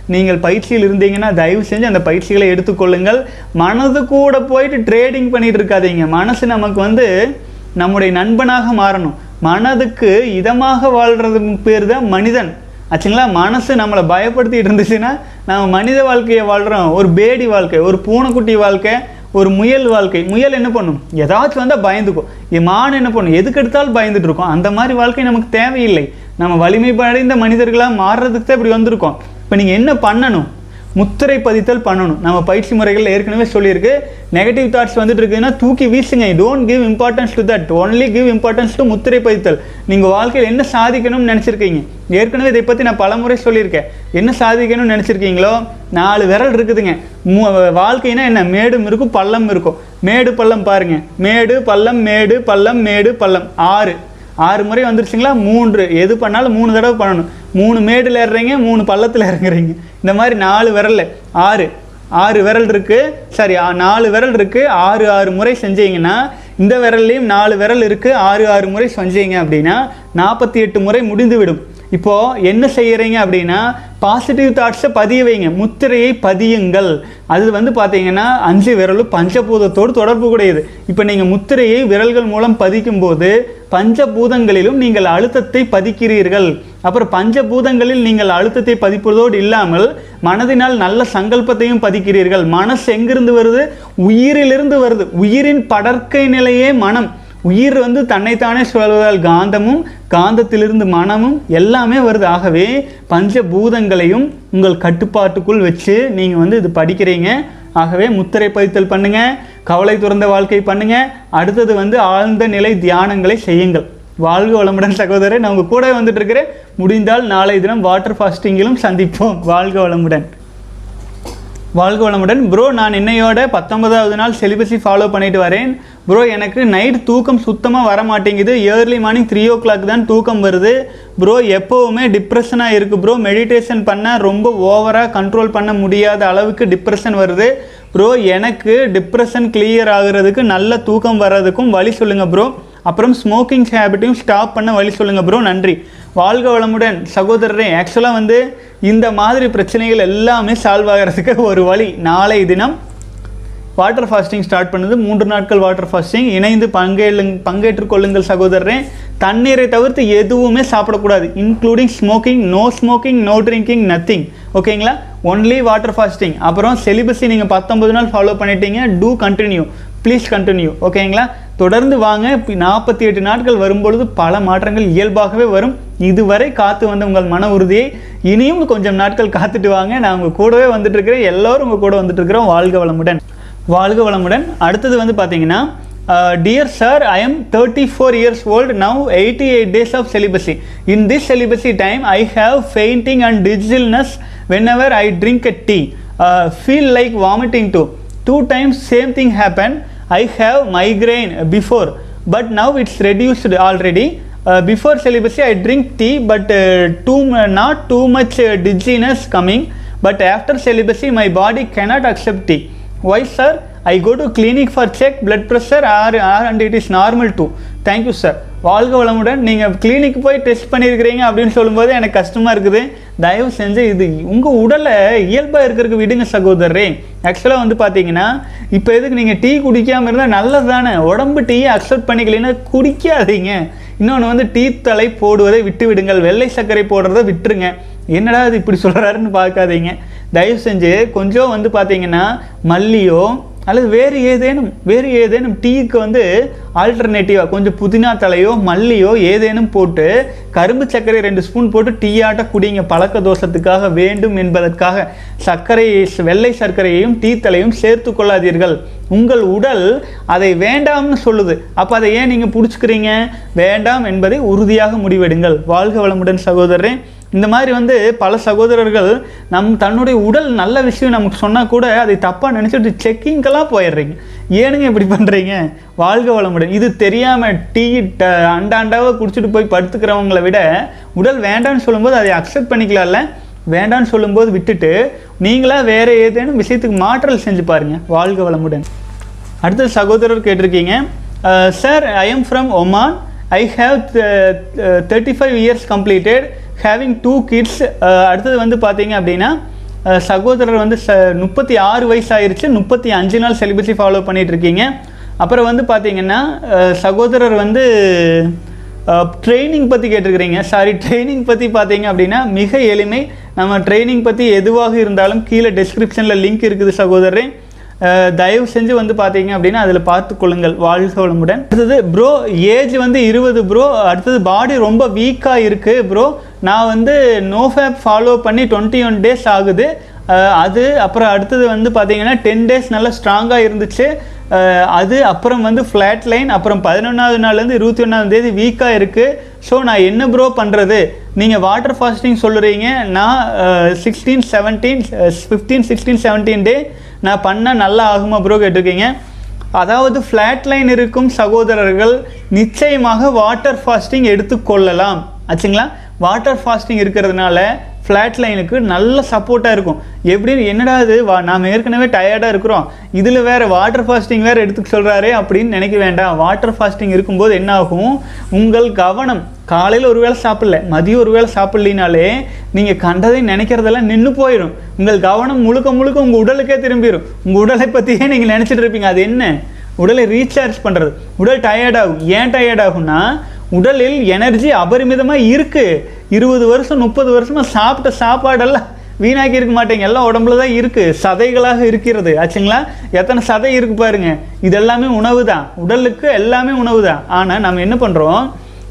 [SPEAKER 1] நீங்கள் பயிற்சியில் இருந்தீங்கன்னா தயவு செஞ்சு அந்த பயிற்சிகளை எடுத்துக்கொள்ளுங்கள். மனது கூட போயிட்டு ட்ரேடிங் பண்ணிட்டு இருக்காதீங்க. மனசு நமக்கு வந்து நம்முடைய நண்பனாக மாறணும். மனதுக்கு இதமாக வாழ்கிறது பேர் தான் மனிதன். ஆச்சுங்களா? மனசு நம்மளை பயப்படுத்திட்டு இருந்துச்சுன்னா நம்ம மனித வாழ்க்கையை வாழ்கிறோம் ஒரு பேடி வாழ்க்கை ஒரு பூனைக்குட்டி வாழ்க்கை ஒரு முயல் வாழ்க்கை. முயல் என்ன பண்ணும்? ஏதாச்சும் வந்தால் பயந்துக்கும். இ- மான் என்ன பண்ணும்? எதுக்கு எடுத்தாலும் பயந்துட்டு இருக்கோம். அந்த மாதிரி வாழ்க்கை நமக்கு தேவையில்லை. நம்ம வலிமை படைந்த மனிதர்களாக மாறுறதுக்கு தான் இப்படி வந்திருக்கோம். இப்போ நீங்கள் என்ன பண்ணணும்? முத்திரை பதித்தல் பண்ணணும். நம்ம பயிற்சி முறைகள் ஏற்கனவே சொல்லியிருக்கு. நெகட்டிவ் தாட்ஸ் வந்துட்டு இருக்குதுன்னா தூக்கி வீசுங்க. Don't give importance to that only give importance to முத்திரை பதித்தல். நீங்கள் வாழ்க்கையில் என்ன சாதிக்கணும்னு நினச்சிருக்கீங்க? ஏற்கனவே இதை பற்றி நான் பலமுறை சொல்லியிருக்கேன். என்ன சாதிக்கணும்னு நினச்சிருக்கீங்களோ? நாலு விரல் இருக்குதுங்க. மூ- வாழ்க்கைனா என்ன? மேடும் இருக்கும் பள்ளம் இருக்கும். மேடு பள்ளம் பாருங்கள் மேடு பள்ளம் மேடு பள்ளம் மேடு பள்ளம். ஆறு. ஆறு முறை வந்துருச்சுங்களா? மூன்று. எது பண்ணாலும் மூணு தடவை பண்ணணும். மூணு மேடில் ஏறுறீங்க மூணு பள்ளத்தில் இறங்குறீங்க. இந்த மாதிரி நாலு விரல் ஆறு. ஆறு விரல் இருக்குது சரி ஆ- நாலு விரல் இருக்குது ஆறு ஆறு முறை செஞ்சீங்கன்னா இந்த விரல்லையும் நாலு விரல் இருக்குது ஆறு ஆறு முறை செஞ்சீங்க அப்படின்னா நாற்பத்தி எட்டு முறை முடிந்துவிடும். இப்போது என்ன செய்கிறீங்க அப்படின்னா பாசிட்டிவ் தாட்ஸை பதிய வைங்க. முத்திரையை பதியுங்கள். அது வந்து பார்த்தீங்கன்னா அஞ்சு விரலும் பஞ்சபூதத்தோடு தொடர்பு கூடையது. இப்போ நீங்கள் முத்திரையை விரல்கள் மூலம் பதிக்கும் போது பஞ்சபூதங்களிலும் நீங்கள் அழுத்தத்தை பதிக்கிறீர்கள். அப்புறம் பஞ்சபூதங்களில் நீங்கள் அழுத்தத்தை பதிப்பதோடு இல்லாமல் மனதினால் நல்ல சங்கல்பத்தையும் பதிக்கிறீர்கள். மனசு எங்கிருந்து வருது? உயிரிலிருந்து வருது. உயிரின் படற்கை நிலையே மனம். உயிர் வந்து தன்னைத்தானே சுழல்வதால் காந்தமும் காந்தத்திலிருந்து மனமும் எல்லாமே வருது. ஆகவே பஞ்சபூதங்களையும் உங்கள் கட்டுப்பாட்டுக்குள் வச்சு நீங்கள் வந்து இது படிக்கிறீங்க. ஆகவே முத்திரை பதித்தல் பண்ணுங்கள் கவலை துறந்த வாழ்க்கை பண்ணுங்கள் அடுத்தது வந்து ஆழ்ந்த நிலை தியானங்களை செய்யுங்கள். வாழ்க வளமுடன் சகோதரர் நான் உங்கள் கூட வந்துட்டு இருக்கிறேன் முடிந்தால் நாளை தினம் வாட்டர் ஃபாஸ்டிங்கிலும் சந்திப்போம். வாழ்க வளமுடன். வாழ்க வளமுடன். ப்ரோ நான் இன்னையோட பத்தொன்பதாவது நாள் செலிபஸி ஃபாலோ பண்ணிட்டு வரேன். ப்ரோ எனக்கு நைட் தூக்கம் சுத்தமாக வர மாட்டேங்குது early morning three o'clock தான் தூக்கம் வருது. ப்ரோ எப்போவுமே டிப்ரெஷனாக இருக்குது ப்ரோ மெடிடேஷன் பண்ணால் ரொம்ப ஓவராக கண்ட்ரோல் பண்ண முடியாத அளவுக்கு டிப்ரெஷன் வருது. ப்ரோ எனக்கு டிப்ரெஷன் கிளியர் ஆகுறதுக்கு நல்ல தூக்கம் வர்றதுக்கும் வழி சொல்லுங்கள் ப்ரோ அப்புறம் ஸ்மோக்கிங் ஹேபிட்டையும் ஸ்டாப் பண்ண வழி சொல்லுங்கள் ப்ரோ நன்றி. வாழ்க வளமுடன் சகோதரரே. ஆக்சுவலாக வந்து இந்த மாதிரி பிரச்சனைகள் எல்லாமே சால்வ் ஆகிறதுக்கு ஒரு வழி. நாளை தினம் வாட்டர் ஃபாஸ்டிங் ஸ்டார்ட் பண்ணுது. மூன்று நாட்கள் வாட்டர் ஃபாஸ்டிங் இணைந்து பங்கேழுங் பங்கேற்றுக் கொள்ளுங்கள் சகோதரரே. தண்ணீரை தவிர்த்து எதுவுமே சாப்பிடக்கூடாது. Including smoking no smoking no drinking nothing ஓகேங்களா ஒன்லி வாட்டர் ஃபாஸ்டிங் அப்புறம் செலிபஸி நீங்கள் பத்தொன்பது நாள் ஃபாலோ பண்ணிட்டீங்க. டூ கண்டினியூ ப்ளீஸ் கண்டினியூ ஓகேங்களா தொடர்ந்து வாங்க. நாற்பத்தி எட்டு நாட்கள் வரும்பொழுது பல மாற்றங்கள் இயல்பாகவே வரும். இதுவரை காத்து வந்த உங்கள் மன உறுதியை இனியும் கொஞ்சம் நாட்கள் காத்துட்டு வாங்க. நான் உங்கள் கூடவே வந்துட்டு இருக்கிறேன். எல்லோரும் உங்கள் கூட வந்துட்டு இருக்கிறோம். வாழ்க வளமுடன். வாழ்க வளமுடன். அடுத்தது வந்து பார்த்தீங்கன்னா dear sir I am thirty four years old now eighty eight days of celibacy in this celibacy time I have fainting and dizziness whenever I drink a tea feel like vomiting two two times same thing happen I have migraine before but now it's reduced already before celibacy I drink tea but too not too much dizziness coming but after celibacy my body cannot accept tea why sir? I go to clinic for check blood pressure are are and it is normal too. Thank you sir வாழ்க வளமுடன். நீங்கள் clinic போய் test பண்ணியிருக்கிறீங்க அப்படின்னு சொல்லும்போது எனக்கு கஷ்டமாக இருக்குது. தயவு செஞ்சு இது உங்கள் உடலை இயல்பாக இருக்கிறதுக்கு விடுங்க சகோதரரே. ஆக்சுவலாக வந்து பார்த்தீங்கன்னா இப்போ எதுக்கு நீங்கள் டீ குடிக்காமல் இருந்தால் நல்லது தானே உடம்பு டீயை அக்செப்ட் பண்ணிக்கலைன்னா குடிக்காதீங்க. இன்னொன்று வந்து டீ தலை போடுவதை விட்டு விடுங்கள் வெள்ளை சர்க்கரை போடுறதை விட்டுருங்க. என்னடா இது இப்படி சொல்கிறாருன்னு பார்க்காதீங்க. தயவு செஞ்சு கொஞ்சம் வந்து பார்த்தீங்கன்னா மல்லியோ அல்லது வேறு ஏதேனும் வேறு ஏதேனும் டீக்கு வந்து ஆல்டர்னேட்டிவாக கொஞ்சம் புதினா தலையோ மல்லியோ ஏதேனும் போட்டு கரும்பு சர்க்கரை ரெண்டு ஸ்பூன் போட்டு டீயாட்ட குடிங்க. பழக்க தோஷத்துக்காக வேண்டும் என்பதற்காக சர்க்கரை வெள்ளை சர்க்கரையையும் டீ தலையும் சேர்த்து கொள்ளாதீர்கள். உங்கள் உடல் அதை வேண்டாம்னு சொல்லுது. அப்போ அதை ஏன் நீங்கள் பிடிச்சிக்கிறீங்க? வேண்டாம் என்பதை உறுதியாக முடிவெடுங்கள். வாழ்க வளமுடன் சகோதரரே. இந்த மாதிரி வந்து பல சகோதரர்கள் நம் தன்னுடைய உடல் நல்ல விஷயம் நமக்கு சொன்னால் கூட அதை தப்பாக நினச்சிட்டு செக்கிங்கெல்லாம் போயிடுறீங்க. ஏனுங்க இப்படி பண்ணுறீங்க வாழ்க வளமுடன். இது தெரியாமல் டீ அண்டாண்டாவை குடிச்சிட்டு போய் படுத்துக்கிறவங்களை விட உடல் வேண்டாம்னு சொல்லும்போது அதை அக்செப்ட் பண்ணிக்கலாம்ல? வேண்டாம்னு சொல்லும்போது விட்டுட்டு நீங்களாக வேறு ஏதேனும் விஷயத்துக்கு மாற்றல் செஞ்சு பாருங்கள் வாழ்க வளமுடன். அடுத்த சகோதரர் கேட்டிருக்கீங்க. Sir I am from Oman I have thirty five years completed having two kids அடுத்தது வந்து பார்த்தீங்க அப்படின்னா uh, சகோதரர் வந்து ச முப்பத்தி ஆறு வயசு ஆயிடுச்சு முப்பத்தி அஞ்சு நாள் செலிபஸை ஃபாலோ பண்ணிகிட்ருக்கீங்க இருக்கீங்க அப்புறம் வந்து பார்த்தீங்கன்னா uh, சகோதரர் வந்து uh, ட்ரைனிங் பற்றி கேட்டிருக்கிறீங்க. சாரி ட்ரைனிங் பற்றி பார்த்தீங்க அப்படின்னா மிக எளிமை. நம்ம ட்ரைனிங் பற்றி எதுவாக இருந்தாலும் கீழே டெஸ்கிரிப்ஷனில் லிங்க் இருக்குது சகோதரரே. தயவு செஞ்சு வந்து பார்த்தீங்க அப்படின்னா அதில் பார்த்து கொள்ளுங்கள் வாழ்க வளமுடன் அடுத்தது ப்ரோ ஏஜ் வந்து இருபது ப்ரோ அடுத்தது பாடி ரொம்ப வீக்காக இருக்குது ப்ரோ நான் வந்து நோ ஃபேப் ஃபாலோ பண்ணி டுவெண்ட்டி ஒன் டேஸ் ஆகுது அது அப்புறம் அடுத்தது வந்து பார்த்தீங்கன்னா டென் டேஸ் நல்லா ஸ்ட்ராங்காக இருந்துச்சு. அது அப்புறம் வந்து ஃப்ளாட் லைன் அப்புறம் பதினொன்றாவது நாள்லேருந்து இருபத்தி ஒன்றாவது தேதி வீக்காக இருக்குது ஸோ நான் என்ன ப்ரோ பண்ணுறது நீங்கள் வாட்டர் ஃபாஸ்டிங் சொல்லுறீங்க நான் sixteen seventeen fifteen sixteen seventeen day நான் பண்ணால் நல்லா ஆகுமா ப்ரோ கேட்டிருக்கீங்க? அதாவது ஃப்ளாட் லைன் இருக்கும் சகோதரர்கள் நிச்சயமாக வாட்டர் ஃபாஸ்டிங் எடுத்துக்கொள்ளலாம் ஆச்சுங்களா? வாட்டர் ஃபாஸ்டிங் இருக்கிறதுனால ஃப்ளாட் லைனுக்கு நல்ல சப்போர்ட்டாக இருக்கும். எப்படின்னு என்னடா இது? வா நாம் ஏற்கனவே டயர்டாக இருக்கிறோம். இதில் வேறு வாட்டர் ஃபாஸ்டிங் வேறு எடுத்துக்க சொல்கிறாரே அப்படின்னு நினைக்க வேண்டாம். வாட்டர் ஃபாஸ்டிங் இருக்கும்போது என்ன ஆகும்? உங்கள் கவனம் காலையில் ஒரு வேளை சாப்பிடல மதியம் ஒரு வேளை சாப்பிட்லினாலே நீங்கள் கண்டதை நினைக்கிறதெல்லாம் நின்று போயிடும் உங்கள் கவனம் முழுக்க முழுக்க உங்கள் உடலுக்கே திரும்பிடும் உங்கள் உடலை பற்றியே நீங்கள் நினச்சிட்டு இருப்பீங்க. அது என்ன? உடலை ரீசார்ஜ் பண்ணுறது உடல் டயர்ட் ஆகும். ஏன் டயர்ட் ஆகும்னா உடலில் எனர்ஜி அபரிமிதமாக இருக்குது இருபது வருஷம் முப்பது வருஷமாக சாப்பிட்ட சாப்பாடெல்லாம் வீணாக்கி இருக்க மாட்டேங்க எல்லாம் உடம்புல தான் இருக்குது சதைகளாக இருக்கிறது. ஆச்சுங்களா? எத்தனை சதை இருக்கு பாருங்க. இது எல்லாமே உணவு தான் உடலுக்கு எல்லாமே உணவு தான் ஆனால் நம்ம என்ன பண்ணுறோம்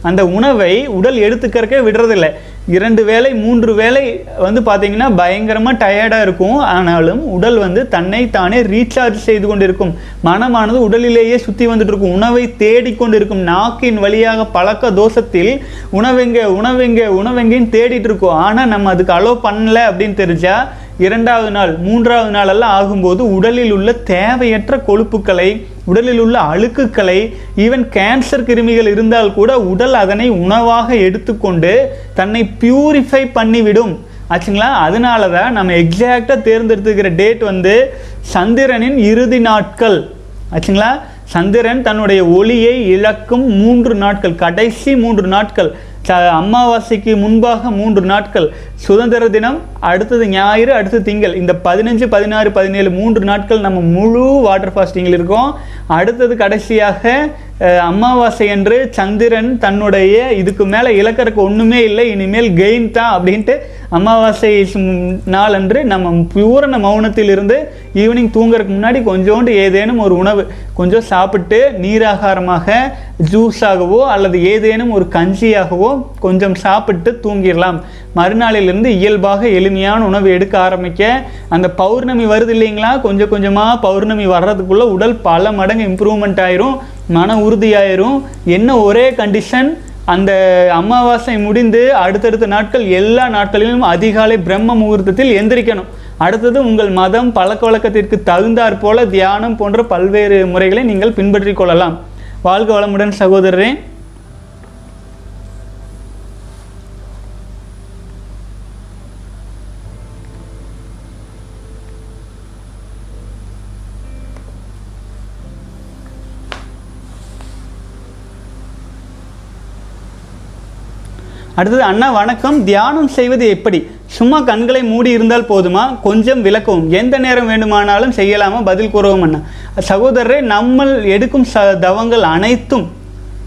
[SPEAKER 1] அந்த உணவை உடல் எடுத்துக்கறக்கே விடுறதில்லை. இரண்டு வேளை மூன்று வேளை வந்து பார்த்தீங்கன்னா பயங்கரமாக டயர்டாக இருக்கும். ஆனாலும் உடல் வந்து தன்னை தானே ரீசார்ஜ் செய்து கொண்டிருக்கும். மனமானது உடலிலேயே சுற்றி வந்துட்டு இருக்கும் உணவை தேடிக்கொண்டிருக்கும் நாக்கின் வழியாக பழக்க தோஷத்தில் உணவெங்க உணவெங்க உணவெங்கன்னு தேடிட்டு இருக்கோம் ஆனால் நம்ம அதுக்கு அலோ பண்ணல அப்படின்னு தெரிஞ்சால் இரண்டாவது நாள் மூன்றாவது நாளெல்லாம் ஆகும்போது உடலில் உள்ள தேவையற்ற கொழுப்புக்களை உடலில் உள்ள அழுக்குக்களை ஈவன் கேன்சர் கிருமிகள் இருந்தால் கூட உடல் அதனை உணவாக எடுத்துக்கொண்டு தன்னை பியூரிஃபை பண்ணிவிடும். ஆச்சுங்களா? அதனால தான் நம்ம எக்ஸாக்டாக தேர்ந்தெடுத்துக்கிற டேட் வந்து சந்திரனின் இறுதி நாட்கள். ஆச்சுங்களா? சந்திரன் தன்னுடைய ஒளியை இழக்கும் மூன்று நாட்கள் கடைசி மூன்று நாட்கள். அமாவாசைக்கு முன்பாக மூன்று நாட்கள். சுதந்திர தினம் அடுத்தது ஞாயிறு அடுத்தது திங்கள். இந்த பதினஞ்சு பதினாறு பதினேழு மூன்று நாட்கள் நம்ம முழு வாட்டர் ஃபாஸ்டிங்கில் இருக்கோம். அடுத்தது கடைசியாக அமாவாசை அன்று சந்திரன் தன்னுடைய இதுக்கு மேலே இலக்கறக்கு ஒன்றுமே இல்லை இனிமேல் கெயின் தான் அப்படின்ட்டு அமாவாசை சும்- நாளன்று நம்ம பூரண மௌனத்தில் இருந்து ஈவினிங் தூங்குறதுக்கு முன்னாடி கொஞ்சோண்டு ஏதேனும் ஒரு உணவு கொஞ்சம் சாப்பிட்டு நீராகாரமாக ஜூஸாகவோ அல்லது ஏதேனும் ஒரு கஞ்சியாகவோ கொஞ்சம் சாப்பிட்டு தூங்கிடலாம். மறுநாளிலிருந்து இயல்பாக எளிமையான உணவு எடுக்க ஆரம்பிக்க அந்த பௌர்ணமி வருது இல்லைங்களா? கொஞ்சம் கொஞ்சமாக பௌர்ணமி வர்றதுக்குள்ளே உடல் பல மடங்கு இம்ப்ரூவ்மெண்ட் ஆயிரும் மன உறுதியாயிரும். என்ன ஒரே கண்டிஷன் அந்த அமாவாசை முடிந்து அடுத்தடுத்த நாட்கள் எல்லா நாட்களிலும் அதிகாலை பிரம்ம முகூர்த்தத்தில் எந்திரிக்கணும். அடுத்தது உங்கள் மதம் பழக்க வழக்கத்திற்கு தகுந்தாற் போல தியானம் போன்ற பல்வேறு முறைகளை நீங்கள் பின்பற்றிக் கொள்ளலாம். வாழ்க வளமுடன் சகோதரரே. அடுத்தது அண்ணா வணக்கம். தியானம் செய்வது எப்படி? சும்மா கண்களை மூடி இருந்தால் போதுமா? கொஞ்சம் விளக்கவும். எந்த நேரம் வேண்டுமானாலும் செய்யலாமா? பதில் கூறவும் அண்ணா. சகோதரரே நம்ம எடுக்கும் ச தவங்கள் அனைத்தும்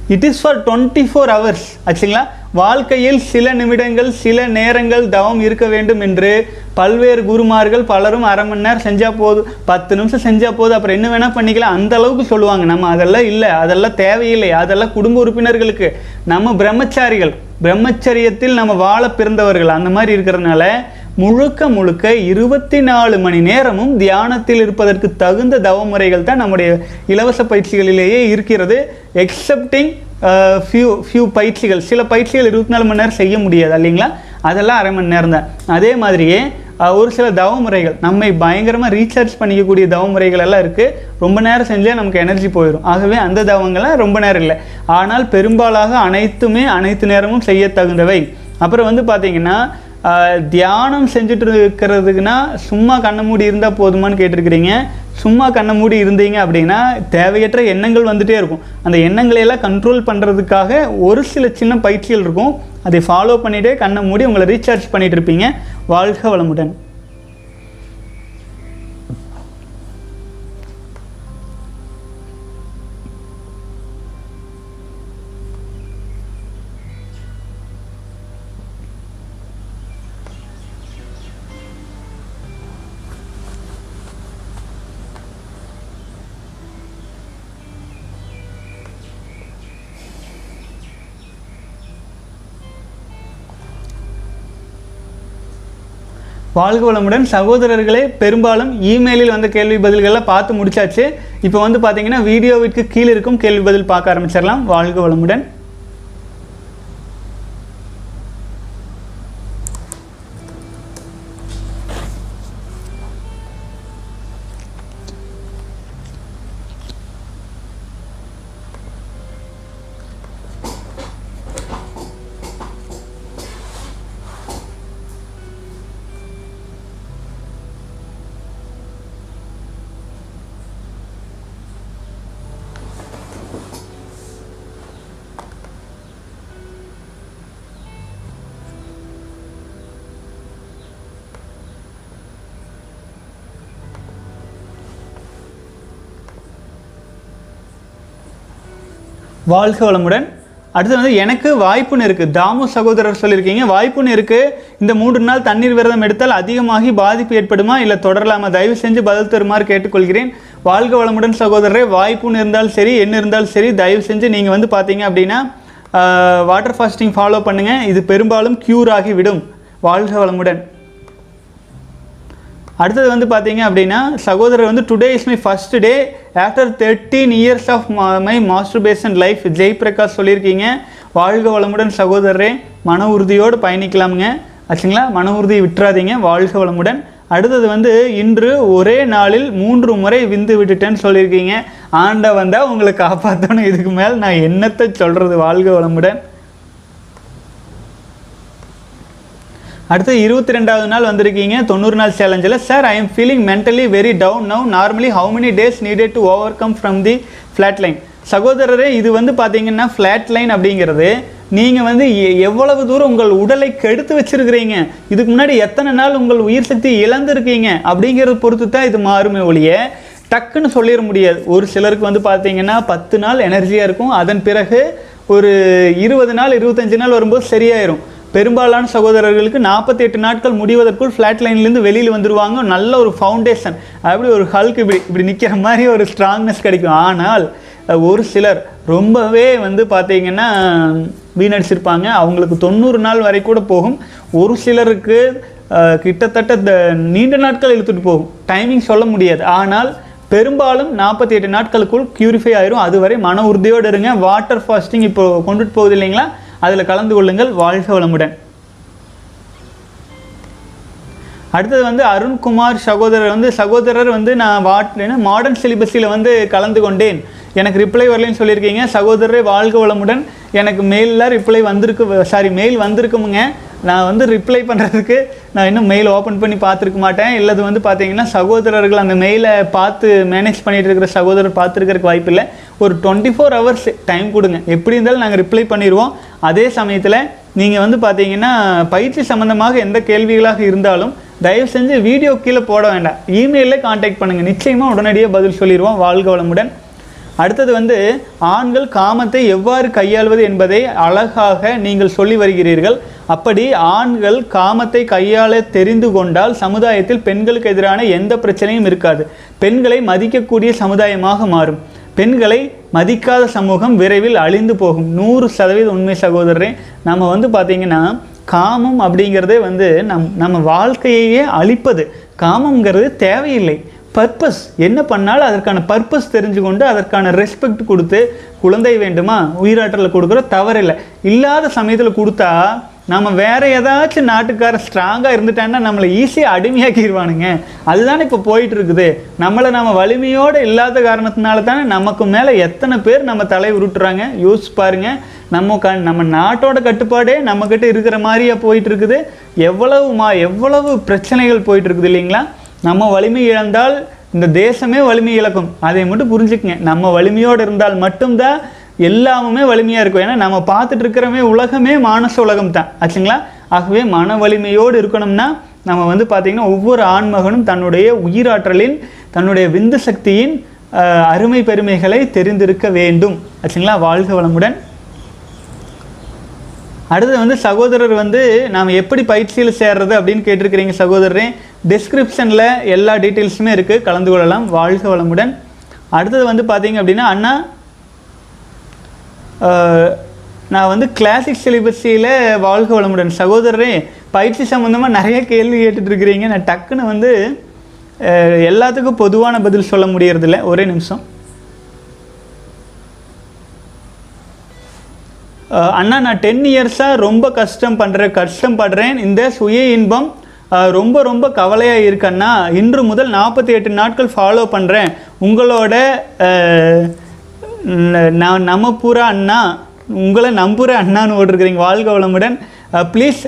[SPEAKER 1] it is for twenty four hours ஆச்சுங்களா? வாழ்க்கையில் சில நிமிடங்கள் சில நேரங்கள் தவம் இருக்க வேண்டும் என்று பல்வேறு குருமார்கள் பலரும் அரை மணி நேரம் செஞ்சால் போதும். பத்து நிமிஷம் செஞ்சால் போதும். அப்புறம் என்ன வேணால் பண்ணிக்கலாம். அந்த அளவுக்கு சொல்லுவாங்க. நம்ம அதெல்லாம் இல்லை. அதெல்லாம் தேவையில்லை. அதெல்லாம் குடும்ப உறுப்பினர்களுக்கு. நம்ம பிரம்மச்சாரிகள். பிரம்மச்சரியத்தில் நம்ம வாழ பிறந்தவர்கள் அந்த மாதிரி இருக்கிறதுனால முழுக்க முழுக்க இருபத்தி நாலு மணி நேரமும் தியானத்தில் இருப்பதற்கு தகுந்த தவமுறைகள் தான் நம்முடைய இலவச பயிற்சிகளிலேயே இருக்கிறது. எக்ஸப்டிங் ஃபியூ ஃபியூ பயிற்சிகள். சில பயிற்சிகள் இருபத்தி நாலு மணி நேரம் செய்ய முடியாது இல்லைங்களா? அதெல்லாம் அரை மணி நேரம் தான். அதே மாதிரியே ஒரு சில தவமுறைகள். நம்மை பயங்கரமாக ரீசார்ஜ் பண்ணிக்கக்கூடிய தவமுறைகள் எல்லாம் இருக்குது ரொம்ப நேரம் செஞ்சால் நமக்கு எனர்ஜி போயிடும் ஆகவே அந்த தவங்கள்லாம் ரொம்ப நேரம் இல்லை. ஆனால் பெரும்பாலாக அனைத்துமே அனைத்து நேரமும் செய்ய தகுந்தவை அப்புறம் வந்து பார்த்தீங்கன்னா தியானம் செஞ்சுட்டு இருக்கிறதுக்குன்னா சும்மா கண்ணை மூடி இருந்தால் போதுமான்னு கேட்டிருக்கிறீங்க. சும்மா கண்ணை மூடி இருந்தீங்க அப்படின்னா தேவையற்ற எண்ணங்கள் வந்துகிட்டே இருக்கும். அந்த எண்ணங்களை எல்லாம் கண்ட்ரோல் பண்ணுறதுக்காக ஒரு சில சின்ன பயிற்சிகள் இருக்கும். அதை ஃபாலோ பண்ணிகிட்டே கண்ணை மூடி உங்களை ரீசார்ஜ் பண்ணிகிட்டு இருப்பீங்க. வாழ்க வளமுடன். வாழ்க வளமுடன் சகோதரர்களே பெரும்பாலும் இமெயிலில் வந்த கேள்வி பதில்கள்லாம் பார்த்து முடிச்சாச்சு. இப்போ வந்து பார்த்தீங்கன்னா வீடியோவிற்கு கீழே இருக்கும் கேள்வி பதில் பார்க்க ஆரம்பிச்சிடலாம். வாழ்க வளமுடன். வாழ்க வளமுடன். அடுத்து வந்து எனக்கு வாய்ப்புன்னு இருக்குது தாமு சகோதரர் சொல்லியிருக்கீங்க. வாய்ப்புன்னு இருக்குது இந்த மூன்று நாள் தண்ணீர் விரதம் எடுத்தால் அதிகமாகி பாதிப்பு ஏற்படுமா? இல்லை தொடரலாமா? தயவு செஞ்சு பதில் தருமாறு கேட்டுக்கொள்கிறேன். வாழ்க வளமுடன் சகோதரரே. வாய்ப்புன்னு இருந்தாலும் சரி என்ன இருந்தாலும் சரி தயவு செஞ்சு நீங்கள் வந்து பார்த்தீங்க அப்படின்னா வாட்டர் ஃபாஸ்டிங் ஃபாலோ பண்ணுங்கள் இது பெரும்பாலும் க்யூர் ஆகி விடும் வாழ்க வளமுடன். அடுத்தது வந்து பார்த்தீங்க அப்படின்னா சகோதரர் வந்து today is my first day after thirteen years of my masturbation life Jai Prakash சொல்லியிருக்கீங்க. வாழ்க வளமுடன் சகோதரரே. மன உறுதியோடு பயணிக்கலாமுங்க. ஆச்சுங்களா? மன உறுதியை விட்டுறாதீங்க. வாழ்க வளமுடன். அடுத்தது வந்து இன்று ஒரே நாளில் மூன்று முறை விந்து விட்டுட்டேன்னு சொல்லியிருக்கீங்க. ஆண்டை வந்தால் உங்களை காப்பாற்றணும் இதுக்கு மேல் நான் என்னத்தை சொல்கிறது வாழ்க வளமுடன். அடுத்து இருபத்தி ரெண்டாவது நாள் வந்திருக்கீங்க. தொண்ணூறு நாள் சேலஞ்சில் sir I am feeling mentally very down now normally how many days needed to overcome from the flat line சகோதரரே இது வந்து பார்த்தீங்கன்னா ஃப்ளாட் லைன் அப்படிங்கிறது நீங்கள் வந்து எ- எவ்வளவு தூரம் உங்கள் உடலை கெடுத்து வச்சிருக்கிறீங்க இதுக்கு முன்னாடி எத்தனை நாள் உங்கள் உயிர் சக்தி இழந்திருக்கீங்க அப்படிங்கிறத பொறுத்து தான் இது மாறுமே ஒழிய டக்குன்னு சொல்லிட முடியாது. ஒரு சிலருக்கு வந்து பார்த்தீங்கன்னா பத்து நாள் எனர்ஜியாக இருக்கும். அதன் பிறகு ஒரு இருபது நாள் இருபத்தஞ்சு நாள் வரும்போது சரியாயிரும். பெரும்பாலான சகோதரர்களுக்கு நாற்பத்தி எட்டு நாட்கள் முடிவதற்குள் ஃப்ளாட் லைன்லேருந்து வெளியில் வந்துடுவாங்க நல்ல ஒரு ஃபவுண்டேஷன் அப்படி ஒரு ஹல்க் இப்படி இப்படி நிற்கிற மாதிரி ஒரு ஸ்ட்ராங்னஸ் கிடைக்கும். ஆனால் ஒரு சிலர் ரொம்பவே வந்து பார்த்தீங்கன்னா வீணடிச்சிருப்பாங்க அவங்களுக்கு தொண்ணூறு நாள் வரை கூட போகும். ஒரு சிலருக்கு கிட்டத்தட்ட இந்த நீண்ட நாட்கள் இழுத்துட்டு போகும். டைமிங் சொல்ல முடியாது. ஆனால் பெரும்பாலும் நாற்பத்தி எட்டு நாட்களுக்குள் க்யூரிஃபை ஆயிரும். அதுவரை மன உறுதியோடு இருங்க. வாட்டர் ஃபாஸ்டிங் இப்போ கொண்டுட்டு போகுது இல்லைங்களா? அதில் கலந்து கொள்ளுங்கள் வாழ்க வளமுடன். அடுத்தது வந்து அருண்குமார் சகோதரர் வந்து சகோதரர் வந்து நான் வாட் மாடர்ன் சிலிபஸில் வந்து கலந்து கொண்டேன். எனக்கு ரிப்ளை வரலைன்னு சொல்லியிருக்கீங்க. சகோதரரே வாழ்க வளமுடன். எனக்கு மெயிலில் ரிப்ளை வந்திருக்கு சாரி மெயில் வந்திருக்குமுங்க. நான் வந்து ரிப்ளை பண்ணுறதுக்கு நான் இன்னும் மெயில் ஓப்பன் பண்ணி பார்த்துருக்க மாட்டேன். இல்லது வந்து பார்த்தீங்கன்னா சகோதரர்கள் அந்த மெயிலை பார்த்து மேனேஜ் பண்ணிகிட்டு இருக்கிற சகோதரர் பார்த்துருக்கிறதுக்கு வாய்ப்பு இல்லை. ஒரு டுவெண்ட்டி ஃபோர் ஹவர்ஸ் டைம் கொடுங்க. எப்படி இருந்தாலும் நாங்கள் ரிப்ளை பண்ணிடுவோம் அதே சமயத்தில் நீங்கள் வந்து பார்த்தீங்கன்னா பயிற்சி சம்மந்தமாக எந்த கேள்விகளாக இருந்தாலும் தயவு செஞ்சு வீடியோ கீழே போட வேண்டாம். இமெயிலில் காண்டாக்ட் பண்ணுங்கள் நிச்சயமாக உடனடியாக பதில் சொல்லிடுவோம் வாழ்க வளமுடன். அடுத்தது வந்து ஆண்கள் காமத்தை எவ்வாறு கையாள்வது என்பதை அழகாக நீங்கள் சொல்லி வருகிறீர்கள். அப்படி ஆண்கள் காமத்தை கையாள தெரிந்து கொண்டால் சமுதாயத்தில் பெண்களுக்கு எதிரான எந்த பிரச்சனையும் இருக்காது. பெண்களை மதிக்கக்கூடிய சமுதாயமாக மாறும். பெண்களை மதிக்காத சமூகம் விரைவில் அழிந்து போகும். நூறு சதவீத உண்மை சகோதரரே நம்ம வந்து பார்த்தீங்கன்னா காமம் அப்படிங்கிறதே வந்து நம் நம்ம வாழ்க்கையையே அழிப்பது. காமங்கிறது தேவையில்லை. பர்பஸ் என்ன பண்ணாலும் அதற்கான பர்பஸ் தெரிஞ்சு கொண்டு அதற்கான ரெஸ்பெக்ட் கொடுத்து குழந்தை வேண்டுமா? உயிராற்றலை கொடுக்குற தவறில்லை இல்லாத சமயத்தில் கொடுத்தா நம்ம வேற ஏதாச்சும் நாட்டுக்கார ஸ்ட்ராங்காக இருந்துட்டான்னா நம்மளை ஈஸியாக அடிமையாக்கிடுவானுங்க அதுதானே இப்போ போயிட்டு இருக்குது நம்மளை நம்ம வலிமையோடு இல்லாத காரணத்தினால தானே நமக்கு மேலே எத்தனை பேர் நம்ம தலை உருட்டுறாங்க? யோசிச்சு பாருங்க. நம்ம க நம்ம நாட்டோட கட்டுப்பாடே நம்மக்கிட்ட இருக்கிற மாதிரியா போயிட்டு இருக்குது எவ்வளவு மா எவ்வளவு பிரச்சனைகள் போயிட்டு இருக்குது இல்லைங்களா? நம்ம வலிமை இழந்தால் இந்த தேசமே வலிமை இழக்கும். அதை மட்டும் புரிஞ்சுக்கங்க. நம்ம வலிமையோடு இருந்தால் மட்டும்தான் எல்லாமுமே வலிமையாக இருக்கும். ஏன்னா நம்ம பார்த்துட்டு இருக்கிறமே உலகமே மானச உலகம் தான். ஆச்சுங்களா? ஆகவே மன வலிமையோடு இருக்கணும்னா நம்ம வந்து பார்த்திங்கன்னா ஒவ்வொரு ஆண்மகனும் தன்னுடைய உயிராற்றலின் தன்னுடைய விந்து சக்தியின் அருமை பெருமைகளை தெரிந்திருக்க வேண்டும். ஆச்சுங்களா? வாழ்க வளமுடன். அடுத்தது வந்து சகோதரர் வந்து நாம் எப்படி பயிற்சியில் சேர்றது? அப்படின்னு கேட்டிருக்கிறீங்க சகோதரரே. டிஸ்கிரிப்ஷனில் எல்லா டீட்டெயில்ஸுமே இருக்குது கலந்து கொள்ளலாம். வாழ்க வளமுடன். அடுத்தது வந்து பார்த்தீங்க அப்படின்னா அண்ணா நான் வந்து கிளாசிக் சிலிபஸியில் வாழ்க வளமுடன். சகோதரரே பயிற்சி சம்மந்தமாக நிறைய கேள்வி கேட்டுட்ருக்கிறீங்க நான் டக்குன்னு வந்து எல்லாத்துக்கும் பொதுவான பதில் சொல்ல முடியறதில்ல. ஒரே நிமிஷம். அண்ணா நான் டென் இயர்ஸாக ரொம்ப கஷ்டம் பண்ணுறேன் கஷ்டப்படுறேன் இந்த சுய இன்பம் ரொம்ப ரொம்ப கவலையாக இருக்கேன்னா இன்று முதல் நாற்பத்தி எட்டு நாட்கள் ஃபாலோ பண்ணுறேன் உங்களோட நான் நம்ம பூரா அண்ணா உங்களை நம்புகிற அண்ணான்னு ஓட்டிருக்கிறீங்க வாழ்க வளமுடன். ப்ளீஸ்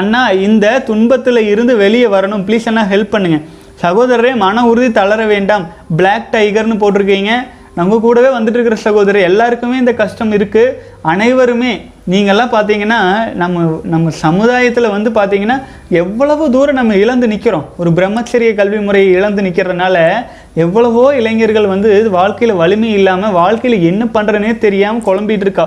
[SPEAKER 1] அண்ணா இந்த துன்பத்தில் இருந்து வெளியே வரணும். ப்ளீஸ் அண்ணா ஹெல்ப் பண்ணுங்கள் சகோதரரே மன உறுதி தளர வேண்டாம். பிளாக் டைகர்னு போட்டிருக்கீங்க. நம்ம கூடவே வந்துட்டு இருக்கிற சகோதரர் எல்லாருக்குமே இந்த கஷ்டம் இருக்குது அனைவருமே நீங்கள்லாம் பார்த்தீங்கன்னா நம்ம நம்ம சமுதாயத்தில் வந்து பார்த்தீங்கன்னா எவ்வளவு தூரம் நம்ம இழந்து நிற்கிறோம் ஒரு பிரம்மச்சரிய கல்வி முறையை இழந்து நிற்கிறதுனால எவ்வளவோ இளைஞர்கள் வந்து வாழ்க்கையில் வலிமை இல்லாமல் வாழ்க்கையில் என்ன பண்ணுறனே தெரியாமல் குழம்பிட்டு இருக்கா.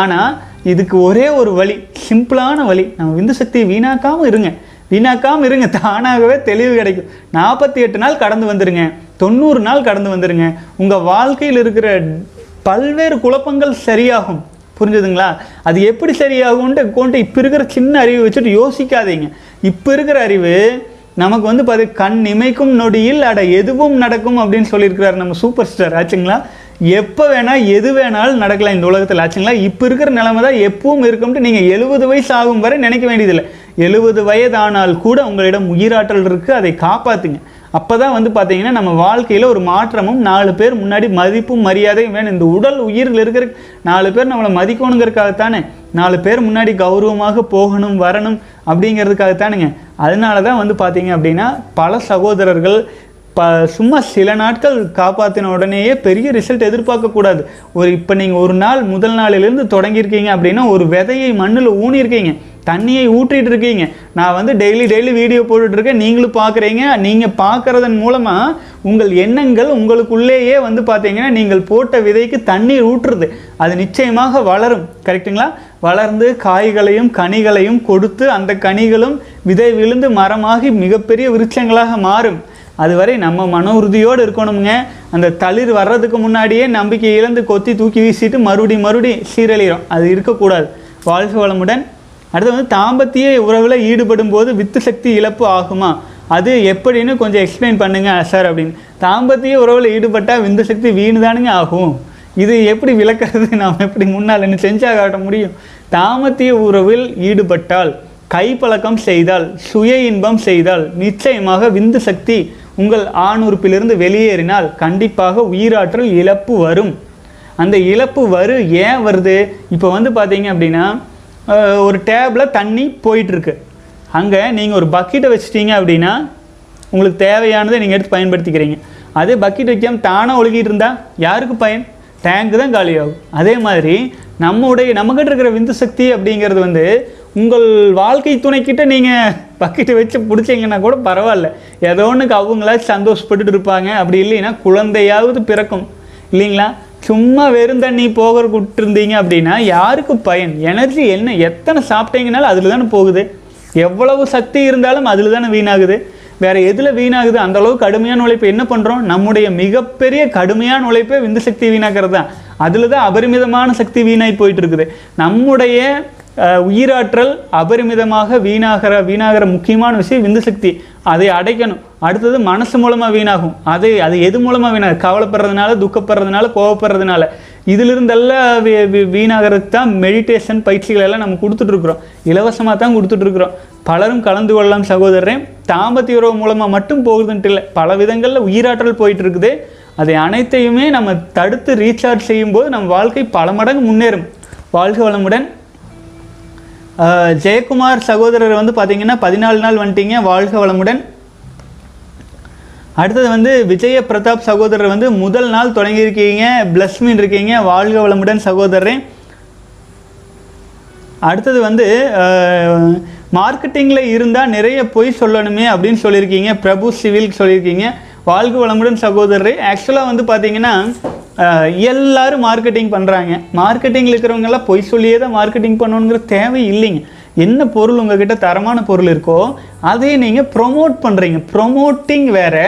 [SPEAKER 1] ஆனால் இதுக்கு ஒரே ஒரு வழி சிம்பிளான வழி நம்ம விந்து சக்தியை வீணாக்காமல் இருங்க. வீணாக்காமல் இருங்க தானாகவே தெளிவு கிடைக்கும். நாற்பத்தி எட்டு நாள் கடந்து வந்துடுங்க தொண்ணூறு நாள் கடந்து வந்துடுங்க உங்கள் வாழ்க்கையில் இருக்கிற பல்வேறு குழப்பங்கள் சரியாகும். புரிஞ்சுதுங்களா? அது எப்படி சரியாகும்ன்ட்டு கொண்டு இப்போ இருக்கிற சின்ன அறிவு வச்சுட்டு யோசிக்காதீங்க. இப்போ இருக்கிற அறிவு நமக்கு வந்து பார்த்து கண் இமைக்கும் நொடியில் அட எதுவும் நடக்கும் அப்படின்னு சொல்லியிருக்கிறார் நம்ம சூப்பர் ஸ்டார் ஆச்சுங்களா? எப்போ வேணால் எது வேணாலும் நடக்கலாம் இந்த உலகத்தில். ஆச்சுங்களா? இப்போ இருக்கிற நிலமை தான் எப்பவும் இருக்கும்ட்டு நீங்கள் எழுபது வயசு ஆகும் வரை நினைக்க வேண்டியதில்லை. எழுபது வயதானால் கூட உங்களிடம் உயிராற்றல் இருக்குது அதை காப்பாற்றுங்க அப்போ தான் வந்து பார்த்தீங்கன்னா நம்ம வாழ்க்கையில் ஒரு மாற்றமும் நாலு பேர் முன்னாடி மதிப்பும் மரியாதையும் வேணும். இந்த உடல் உயிர்கள் இருக்கிற நாலு பேர் நம்மளை மதிக்கணுங்கிறதுக்காகத்தானே? நாலு பேர் முன்னாடி கௌரவமாக போகணும் வரணும் அப்படிங்கிறதுக்காகத்தானுங்க. அதனால தான் வந்து பார்த்தீங்க அப்படின்னா பல சகோதரர்கள் ப சும்மா சில நாட்கள் காப்பாற்றின உடனேயே பெரிய ரிசல்ட் எதிர்பார்க்கக்கூடாது. ஒரு இப்போ நீங்கள் ஒரு நாள் முதல் நாளிலிருந்து தொடங்கியிருக்கீங்க அப்படின்னா ஒரு விதையை மண்ணில் ஊனியிருக்கீங்க. தண்ணியை ஊற்றிட்டு இருக்கீங்க நான் வந்து டெய்லி டெய்லி வீடியோ போட்டுட்ருக்கேன் நீங்களும் பார்க்குறீங்க. நீங்கள் பார்க்குறதன் மூலமாக உங்கள் எண்ணங்கள் உங்களுக்குள்ளேயே வந்து பார்த்தீங்கன்னா நீங்கள் போட்ட விதைக்கு தண்ணீர் ஊற்றுறது. அது நிச்சயமாக வளரும். கரெக்டுங்களா வளர்ந்து காய்களையும் கனிகளையும் கொடுத்து அந்த கனிகளும் விதை விழுந்து மரமாகி மிகப்பெரிய விருட்சங்களாக மாறும். அதுவரை நம்ம மன உறுதியோடு இருக்கணுங்க அந்த தளிர் வர்றதுக்கு முன்னாடியே நம்பிக்கை இழந்து கொத்தி தூக்கி வீசிட்டு மறுபடி மறுபடி சீரழிகிறோம். அது இருக்கக்கூடாது. வாழ்க வளமுடன். அடுத்து வந்து தாம்பத்திய உறவில் ஈடுபடும் போது வித்து சக்தி இழப்பு ஆகுமா? அது எப்படின்னு கொஞ்சம் எக்ஸ்பிளைன் பண்ணுங்க சார் அப்படின்னு. தாம்பத்திய உறவில் ஈடுபட்டால் விந்து சக்தி வீணு தானுங்க ஆகும். இது எப்படி விளக்குறது? நாம் எப்படி முன்னால் என்ன செஞ்சாக காட்ட முடியும்? தாமத்திய உறவில் ஈடுபட்டால் கைப்பழக்கம் செய்தால் சுய இன்பம் செய்தால் நிச்சயமாக விந்து சக்தி உங்கள் ஆண் உறுப்பிலிருந்து வெளியேறினால் கண்டிப்பாக உயிராற்றல் இழப்பு வரும். அந்த இழப்பு வரு ஏன் வருது? இப்போ வந்து பார்த்தீங்க அப்படின்னா ஒரு டேபில் தண்ணி போயிட்டுருக்கு. அங்கே நீங்கள் ஒரு பக்கெட்டை வச்சிட்டீங்க அப்படின்னா உங்களுக்கு தேவையானதை நீங்கள் எடுத்து பயன்படுத்திக்கிறீங்க. அதே பக்கெட் வைக்காம தானாக ஒழுகிட்டு இருந்தால் யாருக்கு பயன்? டேங்க் தான் காலியாகும். அதே மாதிரி நம்முடைய நம்மகிட்ட இருக்கிற விந்து சக்தி அப்படிங்கிறது வந்து உங்கள் வாழ்க்கை துணைக்கிட்ட நீங்கள் பக்கெட்டை வச்சு பிடிச்சிங்கன்னா கூட பரவாயில்ல. ஏதோ ஒன்றுக்கு அவங்களாச்சும் சந்தோஷப்பட்டுட்டு இருப்பாங்க. அப்படி இல்லைன்னா குழந்தையாவது பிறக்கும். இல்லைங்களா? சும்மா வெறும் தண்ணி போகிற விட்டுருந்தீங்க அப்படின்னா யாருக்கு பயன்? எனர்ஜி என்ன? எத்தனை சாப்பிட்டீங்கனாலும் அதில் தானே போகுது. எவ்வளவு சக்தி இருந்தாலும் அதில் தானே வீணாகுது. வேற எதில் வீணாகுது? அந்த அளவுக்கு கடுமையான உழைப்பு என்ன பண்ணுறோம் நம்முடைய மிகப்பெரிய கடுமையான உழைப்பே விந்து சக்தி வீணாக்கிறது தான் அதில் தான் அபரிமிதமான சக்தி வீணாகி போயிட்டு இருக்குது. நம்முடைய உயிராற்றல் அபரிமிதமாக வீணாகிற வீணாகிற முக்கியமான விஷயம் விந்து சக்தி. அதை அடைக்கணும். அடுத்தது மனசு மூலமாக வீணாகும். அது அது எது மூலமாக வீணாகும்? கவலைப்படுறதுனால துக்கப்படுறதுனால கோவப்படுறதுனால. இதிலிருந்தெல்லாம் வீ- வீணாகிறதுக்கு தான் மெடிடேஷன் பயிற்சிகள் எல்லாம் நம்ம கொடுத்துட்ருக்குறோம் இலவசமாக தான் கொடுத்துட்ருக்குறோம் பலரும் கலந்து கொள்ளலாம் சகோதரரே. தாம்பத்திய உறவு மூலமாக மட்டும் போகுதுன்ட்டு இல்லை. பல விதங்களில் உயிராற்றல் போயிட்டுருக்குது. அதை அனைத்தையுமே நம்ம தடுத்து ரீசார்ஜ் செய்யும்போது நம்ம வாழ்க்கை பல மடங்கு முன்னேறும். வாழ்க வளமுடன். ஜெயக்குமார் சகோதரர் வந்து பார்த்தீங்கன்னா பதினாலு நாள் வந்துட்டீங்க. வாழ்க வளமுடன். அடுத்தது வந்து விஜய பிரதாப் சகோதரர் வந்து முதல் நாள் தொடங்கியிருக்கீங்க பிளஸ்மின் இருக்கீங்க. வாழ்க வளமுடன் சகோதரரே. அடுத்தது வந்து மார்க்கெட்டிங்கில் இருந்தால் நிறைய பொய் சொல்லணுமே அப்படின்னு சொல்லியிருக்கீங்க. பிரபு சிவில் சொல்லியிருக்கீங்க. வாழ்க வளமுடன் சகோதரரே. ஆக்சுவலாக வந்து பார்த்தீங்கன்னா எல்லாரும் மார்க்கெட்டிங் பண்ணுறாங்க மார்க்கெட்டிங்கில் இருக்கிறவங்கெல்லாம் பொய் சொல்லியே தான் மார்க்கெட்டிங் பண்ணணுங்கிற தேவை இல்லைங்க. என்ன பொருள் உங்ககிட்ட தரமான பொருள் இருக்கோ அதையே நீங்கள் ப்ரொமோட் பண்ணுறீங்க ப்ரொமோட்டிங் வேறு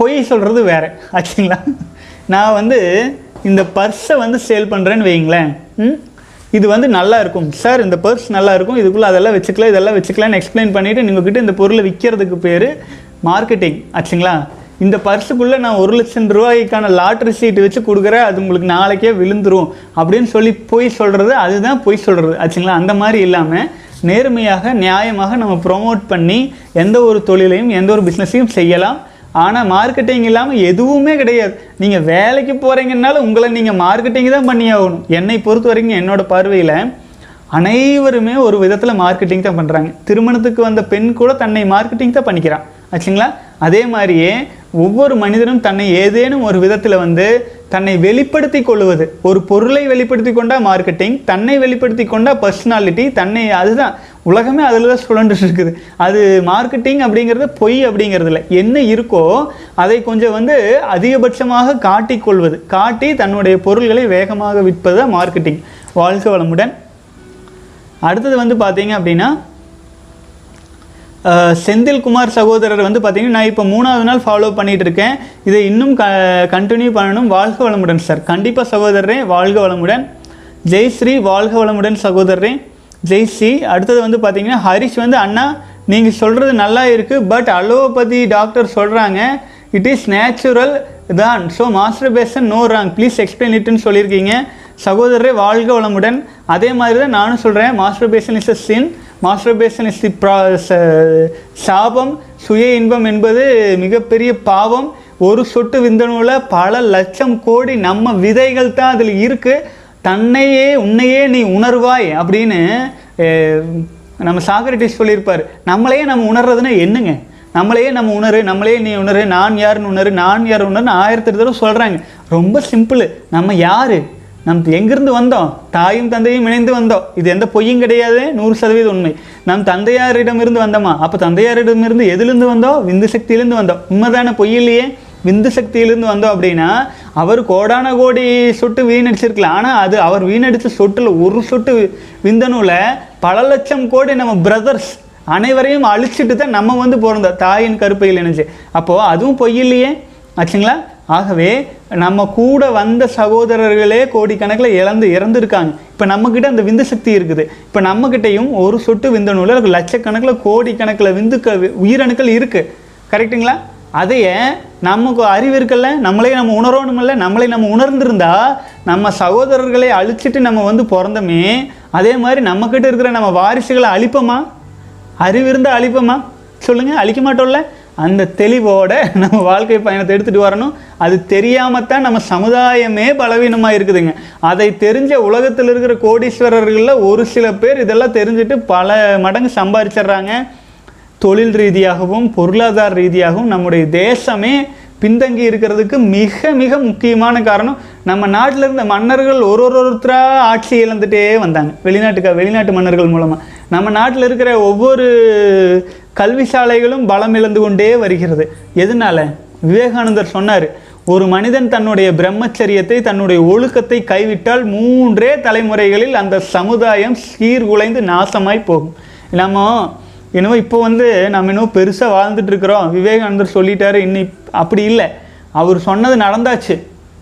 [SPEAKER 1] பொய் சொல்கிறது வேறு. ஆச்சுங்களா? நான் வந்து இந்த பர்ஸை வந்து சேல் பண்ணுறேன்னு வைங்களேன் ம்? இது வந்து நல்லா இருக்கும். சார் இந்த பர்ஸ் நல்லா இருக்கும். இதுக்குள்ளே அதெல்லாம் வச்சுக்கலாம் இதெல்லாம் வச்சுக்கலாம்னு எக்ஸ்பிளைன் பண்ணிவிட்டு நீங்கள் கிட்டே இந்த பொருளை விற்கிறதுக்கு பேர் மார்க்கெட்டிங் ஆச்சுங்களா? இந்த பர்ஸுக்குள்ளே நான் ஒரு லட்சம் ரூபாய்க்கான லாட்ரி சீட்டு வச்சு கொடுக்குறேன் அது உங்களுக்கு நாளைக்கே விழுந்துரும் அப்படின்னு சொல்லி பொய் சொல்கிறது அதுதான் பொய் சொல்கிறது ஆச்சுங்களா? அந்த மாதிரி இல்லாமல் நேர்மையாக நியாயமாக நம்ம ப்ரோமோட் பண்ணி எந்த ஒரு தொழிலையும் எந்த ஒரு பிஸ்னஸையும் செய்யலாம். ஆனால் மார்க்கெட்டிங் இல்லாமல் எதுவுமே கிடையாது. நீங்கள் வேலைக்கு போகிறீங்கனாலும் உங்களை நீங்கள் மார்க்கெட்டிங் தான் பண்ணி ஆகணும் என்னை பொறுத்த வரைக்கும் என்னோடய பார்வையில் அனைவருமே ஒரு விதத்தில் மார்க்கெட்டிங் தான் பண்ணுறாங்க திருமணத்துக்கு வந்த பெண் கூட தன்னை மார்க்கெட்டிங் தான் பண்ணிக்கிறான். ஆச்சுங்களா? அதே மாதிரியே ஒவ்வொரு மனிதனும் தன்னை ஏதேனும் ஒரு விதத்தில் வந்து தன்னை வெளிப்படுத்தி கொள்வது. ஒரு பொருளை வெளிப்படுத்தி கொண்டா மார்க்கெட்டிங் தன்னை வெளிப்படுத்தி கொண்டா பர்சனாலிட்டி தன்னை அதுதான். உலகமே அதில் தான் சுழண்டுட்டு இருக்குது. அது மார்க்கெட்டிங் அப்படிங்கிறது பொய் அப்படிங்கிறது இல்லை. என்ன இருக்கோ அதை கொஞ்சம் வந்து அதிகபட்சமாக காட்டிக்கொள்வது காட்டி தன்னுடைய பொருள்களை வேகமாக விற்பது தான் மார்க்கெட்டிங் வாழ்க வளமுடன். அடுத்தது வந்து பார்த்தீங்க அப்படின்னா செந்தில்குமார் சகோதரர் வந்து பார்த்தீங்கன்னா நான் இப்போ மூணாவது நாள் ஃபாலோ பண்ணிகிட்டு இருக்கேன் இதை இன்னும் க கண்டினியூ பண்ணணும். வாழ்க வளமுடன் சார் கண்டிப்பாக சகோதரரே வாழ்க வளமுடன். ஜெய்ஸ்ரீ வாழ்க வளமுடன் சகோதரரே. ஜெய்ஸ்ரீ அடுத்தது வந்து பார்த்தீங்கன்னா ஹரிஷ் வந்து அண்ணா நீங்கள் சொல்கிறது நல்லா இருக்குது பட் அலோபதி டாக்டர் சொல்கிறாங்க இட் இஸ் நேச்சுரல் தான். So masturbation no wrong please explain இட்டுன்னு சொல்லியிருக்கீங்க. சகோதரரே வாழ்க வளமுடன். அதே மாதிரி தான் நானும் சொல்கிறேன் masturbation is a sin masturbation is the சாபம் சுய இன்பம் என்பது மிகப்பெரிய பாவம். ஒரு சொட்டு விந்தணுவில் பல லட்சம் கோடி நம்ம விதைகள் தான் அதில் இருக்குது தன்னையே உன்னையே நீ உணர்வாய் அப்படின்னு நம்ம சாக்ரட்டிஸ் சொல்லியிருப்பார். நம்மளையே நம்ம உணர்றதுன்னா என்னங்க? நம்மளையே நம்ம உணரு நம்மளையே நீ உணரு நான் யாருன்னு உணரு நான் யார் உணருன்னு ஆயிரத்தி தடவை சொல்கிறாங்க ரொம்ப சிம்பிள். நம்ம யார்? நம் எங்கிருந்து வந்தோம்? தாயும் தந்தையும் இணைந்து வந்தோம். இது எந்த பொய்யும் கிடையாது நூறு சதவீதம் உண்மை. நம் தந்தையாரிடமிருந்து வந்தோமா? அப்போ தந்தையாரிடமிருந்து எதிலிருந்து வந்தோம்? விந்து சக்தியிலிருந்து வந்தோம். உண்மைதான பொய் இல்லையே? விந்து சக்தியிலேருந்து வந்தோம் அப்படின்னா அவர் கோடான கோடி சொட்டு வீணடிச்சிருக்கலாம் ஆனால் அது அவர் வீணடிச்ச சொட்டில் ஒரு சொட்டு விந்தணுவில் பல லட்சம் கோடி நம்ம பிரதர்ஸ் அனைவரையும் அழிச்சிட்டு தான் நம்ம வந்து பிறந்தோம். தாயின் கருப்பையில் நினைச்சு அப்போது அதுவும் பொய் இல்லையே? ஆச்சுங்களா? ஆகவே நம்ம கூட வந்த சகோதரர்களே கோடிக்கணக்கில் இழந்து இறந்துருக்காங்க. இப்போ நம்மக்கிட்ட அந்த விந்து சக்தி இருக்குது. இப்போ நம்மக்கிட்டையும் ஒரு சொட்டு விந்தணுவில் லட்சக்கணக்கில் கோடிக்கணக்கில் விந்துக்கள் உயிரணுக்கள் இருக்குது கரெக்ட்டுங்களா அதையே நமக்கு அறிவு இருக்குல்ல? நம்மளே நம்ம உணரணுமில்ல? நம்மளே நம்ம உணர்ந்திருந்தா நம்ம சகோதரர்களை அழிச்சிட்டு நம்ம வந்து பிறந்தோமே அதே மாதிரி நம்மக்கிட்ட இருக்கிற நம்ம வாரிசுகளை அழிப்போமா? அறிவு இருந்தால் அழிப்போமா? சொல்லுங்கள் அழிக்க மாட்டோம்ல? அந்த தெளிவோட நம்ம வாழ்க்கை பயணத்தை எடுத்துகிட்டு வரணும். அது தெரியாமல் தான் நம்ம சமுதாயமே பலவீனமாக இருக்குதுங்க. அதை தெரிஞ்ச உலகத்தில் இருக்கிற கோடீஸ்வரர்களில் ஒரு சில பேர் இதெல்லாம் தெரிஞ்சுட்டு பல மடங்கு சம்பாதிச்சிடுறாங்க தொழில் ரீதியாகவும் பொருளாதார ரீதியாகவும் நம்முடைய தேசமே பின்தங்கி இருக்கிறதுக்கு மிக மிக முக்கியமான காரணம் நம்ம நாட்டில் இருந்த மன்னர்கள் ஒரு ஒரு ஒருத்தராக ஆட்சி இழந்துட்டே வந்தாங்க. வெளிநாட்டுக்கா வெளிநாட்டு மன்னர்கள் மூலமாக நம்ம நாட்டில் இருக்கிற ஒவ்வொரு கல்வி சாலைகளும் பலம் இழந்து கொண்டே வருகிறது. எதனால? விவேகானந்தர் சொன்னார் ஒரு மனிதன் தன்னுடைய பிரம்மச்சரியத்தை தன்னுடைய ஒழுக்கத்தை கைவிட்டால் மூன்றே தலைமுறைகளில் அந்த சமுதாயம் சீர்குலைந்து நாசமாய் போகும். நம்ம இன்னும் இப்போ வந்து நம்ம இன்னும் பெருசாக வாழ்ந்துட்டு இருக்கிறோம். விவேகானந்தர் சொல்லிட்டாரு இன்னி அப்படி இல்லை. அவர் சொன்னது நடந்தாச்சு.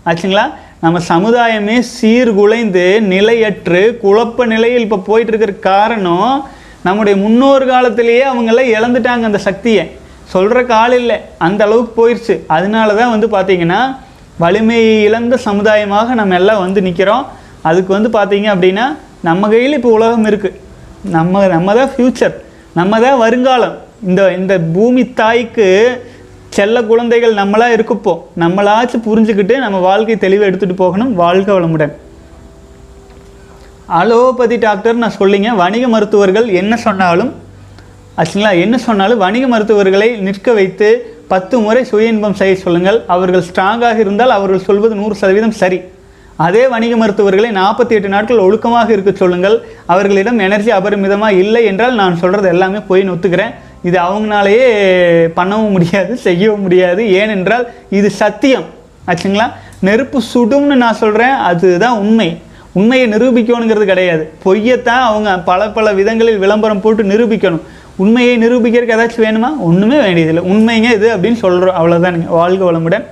[SPEAKER 1] ஆச்சுங்களா? நம்ம சமுதாயமே சீர்குலைந்து நிலையற்று குழப்ப நிலையில் இப்போ போயிட்டு இருக்கிற காரணம் நம்முடைய முன்னோர் காலத்திலேயே அவங்களாம் இழந்துட்டாங்க அந்த சக்தியை. சொல்கிற கால் இல்லை. அந்த அளவுக்கு போயிடுச்சு அதனால தான் வந்து பார்த்திங்கன்னா வலிமை இழந்த சமுதாயமாக நம்ம எல்லாம் வந்து நிற்கிறோம் அதுக்கு வந்து பார்த்திங்க அப்படின்னா நம்ம கையில் இப்போ உலகம் இருக்குது நம்ம நம்ம தான் ஃப்யூச்சர் நம்ம தான் வருங்காலம். இந்த இந்த பூமி தாய்க்கு செல்ல குழந்தைகள் நம்மளாக இருக்கப்போ. நம்மளாச்சும் புரிஞ்சுக்கிட்டு நம்ம வாழ்க்கை தெளிவு எடுத்துகிட்டு போகணும். வாழ்க வளமுடன். அலோபதி டாக்டர் நான் சொல்லிங்க. வணிக மருத்துவர்கள் என்ன சொன்னாலும் ஆச்சுங்களா என்ன சொன்னாலும் வணிக மருத்துவர்களை நிற்க வைத்து பத்து முறை சுய இன்பம் செய்ய சொல்லுங்கள். அவர்கள் ஸ்ட்ராங்காக இருந்தால் அவர்கள் சொல்வது நூறு சதவீதம் சரி. அதே வணிக மருத்துவர்களை நாற்பத்தி எட்டு நாட்கள் ஒழுக்கமாக இருக்க சொல்லுங்கள். அவர்களிடம் எனர்ஜி அபரிமிதமாக இல்லை என்றால் நான் சொல்கிறது எல்லாமே போய் ஒத்துக்கிறேன் இது அவங்களாலேயே பண்ணவும் முடியாது செய்யவும் முடியாது. ஏனென்றால் இது சத்தியம். ஆச்சுங்களா நெருப்பு சுடும்னு நான் சொல்கிறேன் அதுதான் உண்மை. உண்மையை நிரூபிக்கணுங்கிறது கிடையாது. பொய்யத்தான் அவங்க பல பல விதங்களில் விளம்பரம் போட்டு நிரூபிக்கணும். உண்மையை நிரூபிக்கிறதுக்கு ஏதாச்சும் வேணுமா? ஒன்றுமே வேண்டியதில்லை. உண்மைங்க இது அப்படின்னு சொல்கிறோம் அவ்வளோதானுங்க வாழ்க வளமுடன்.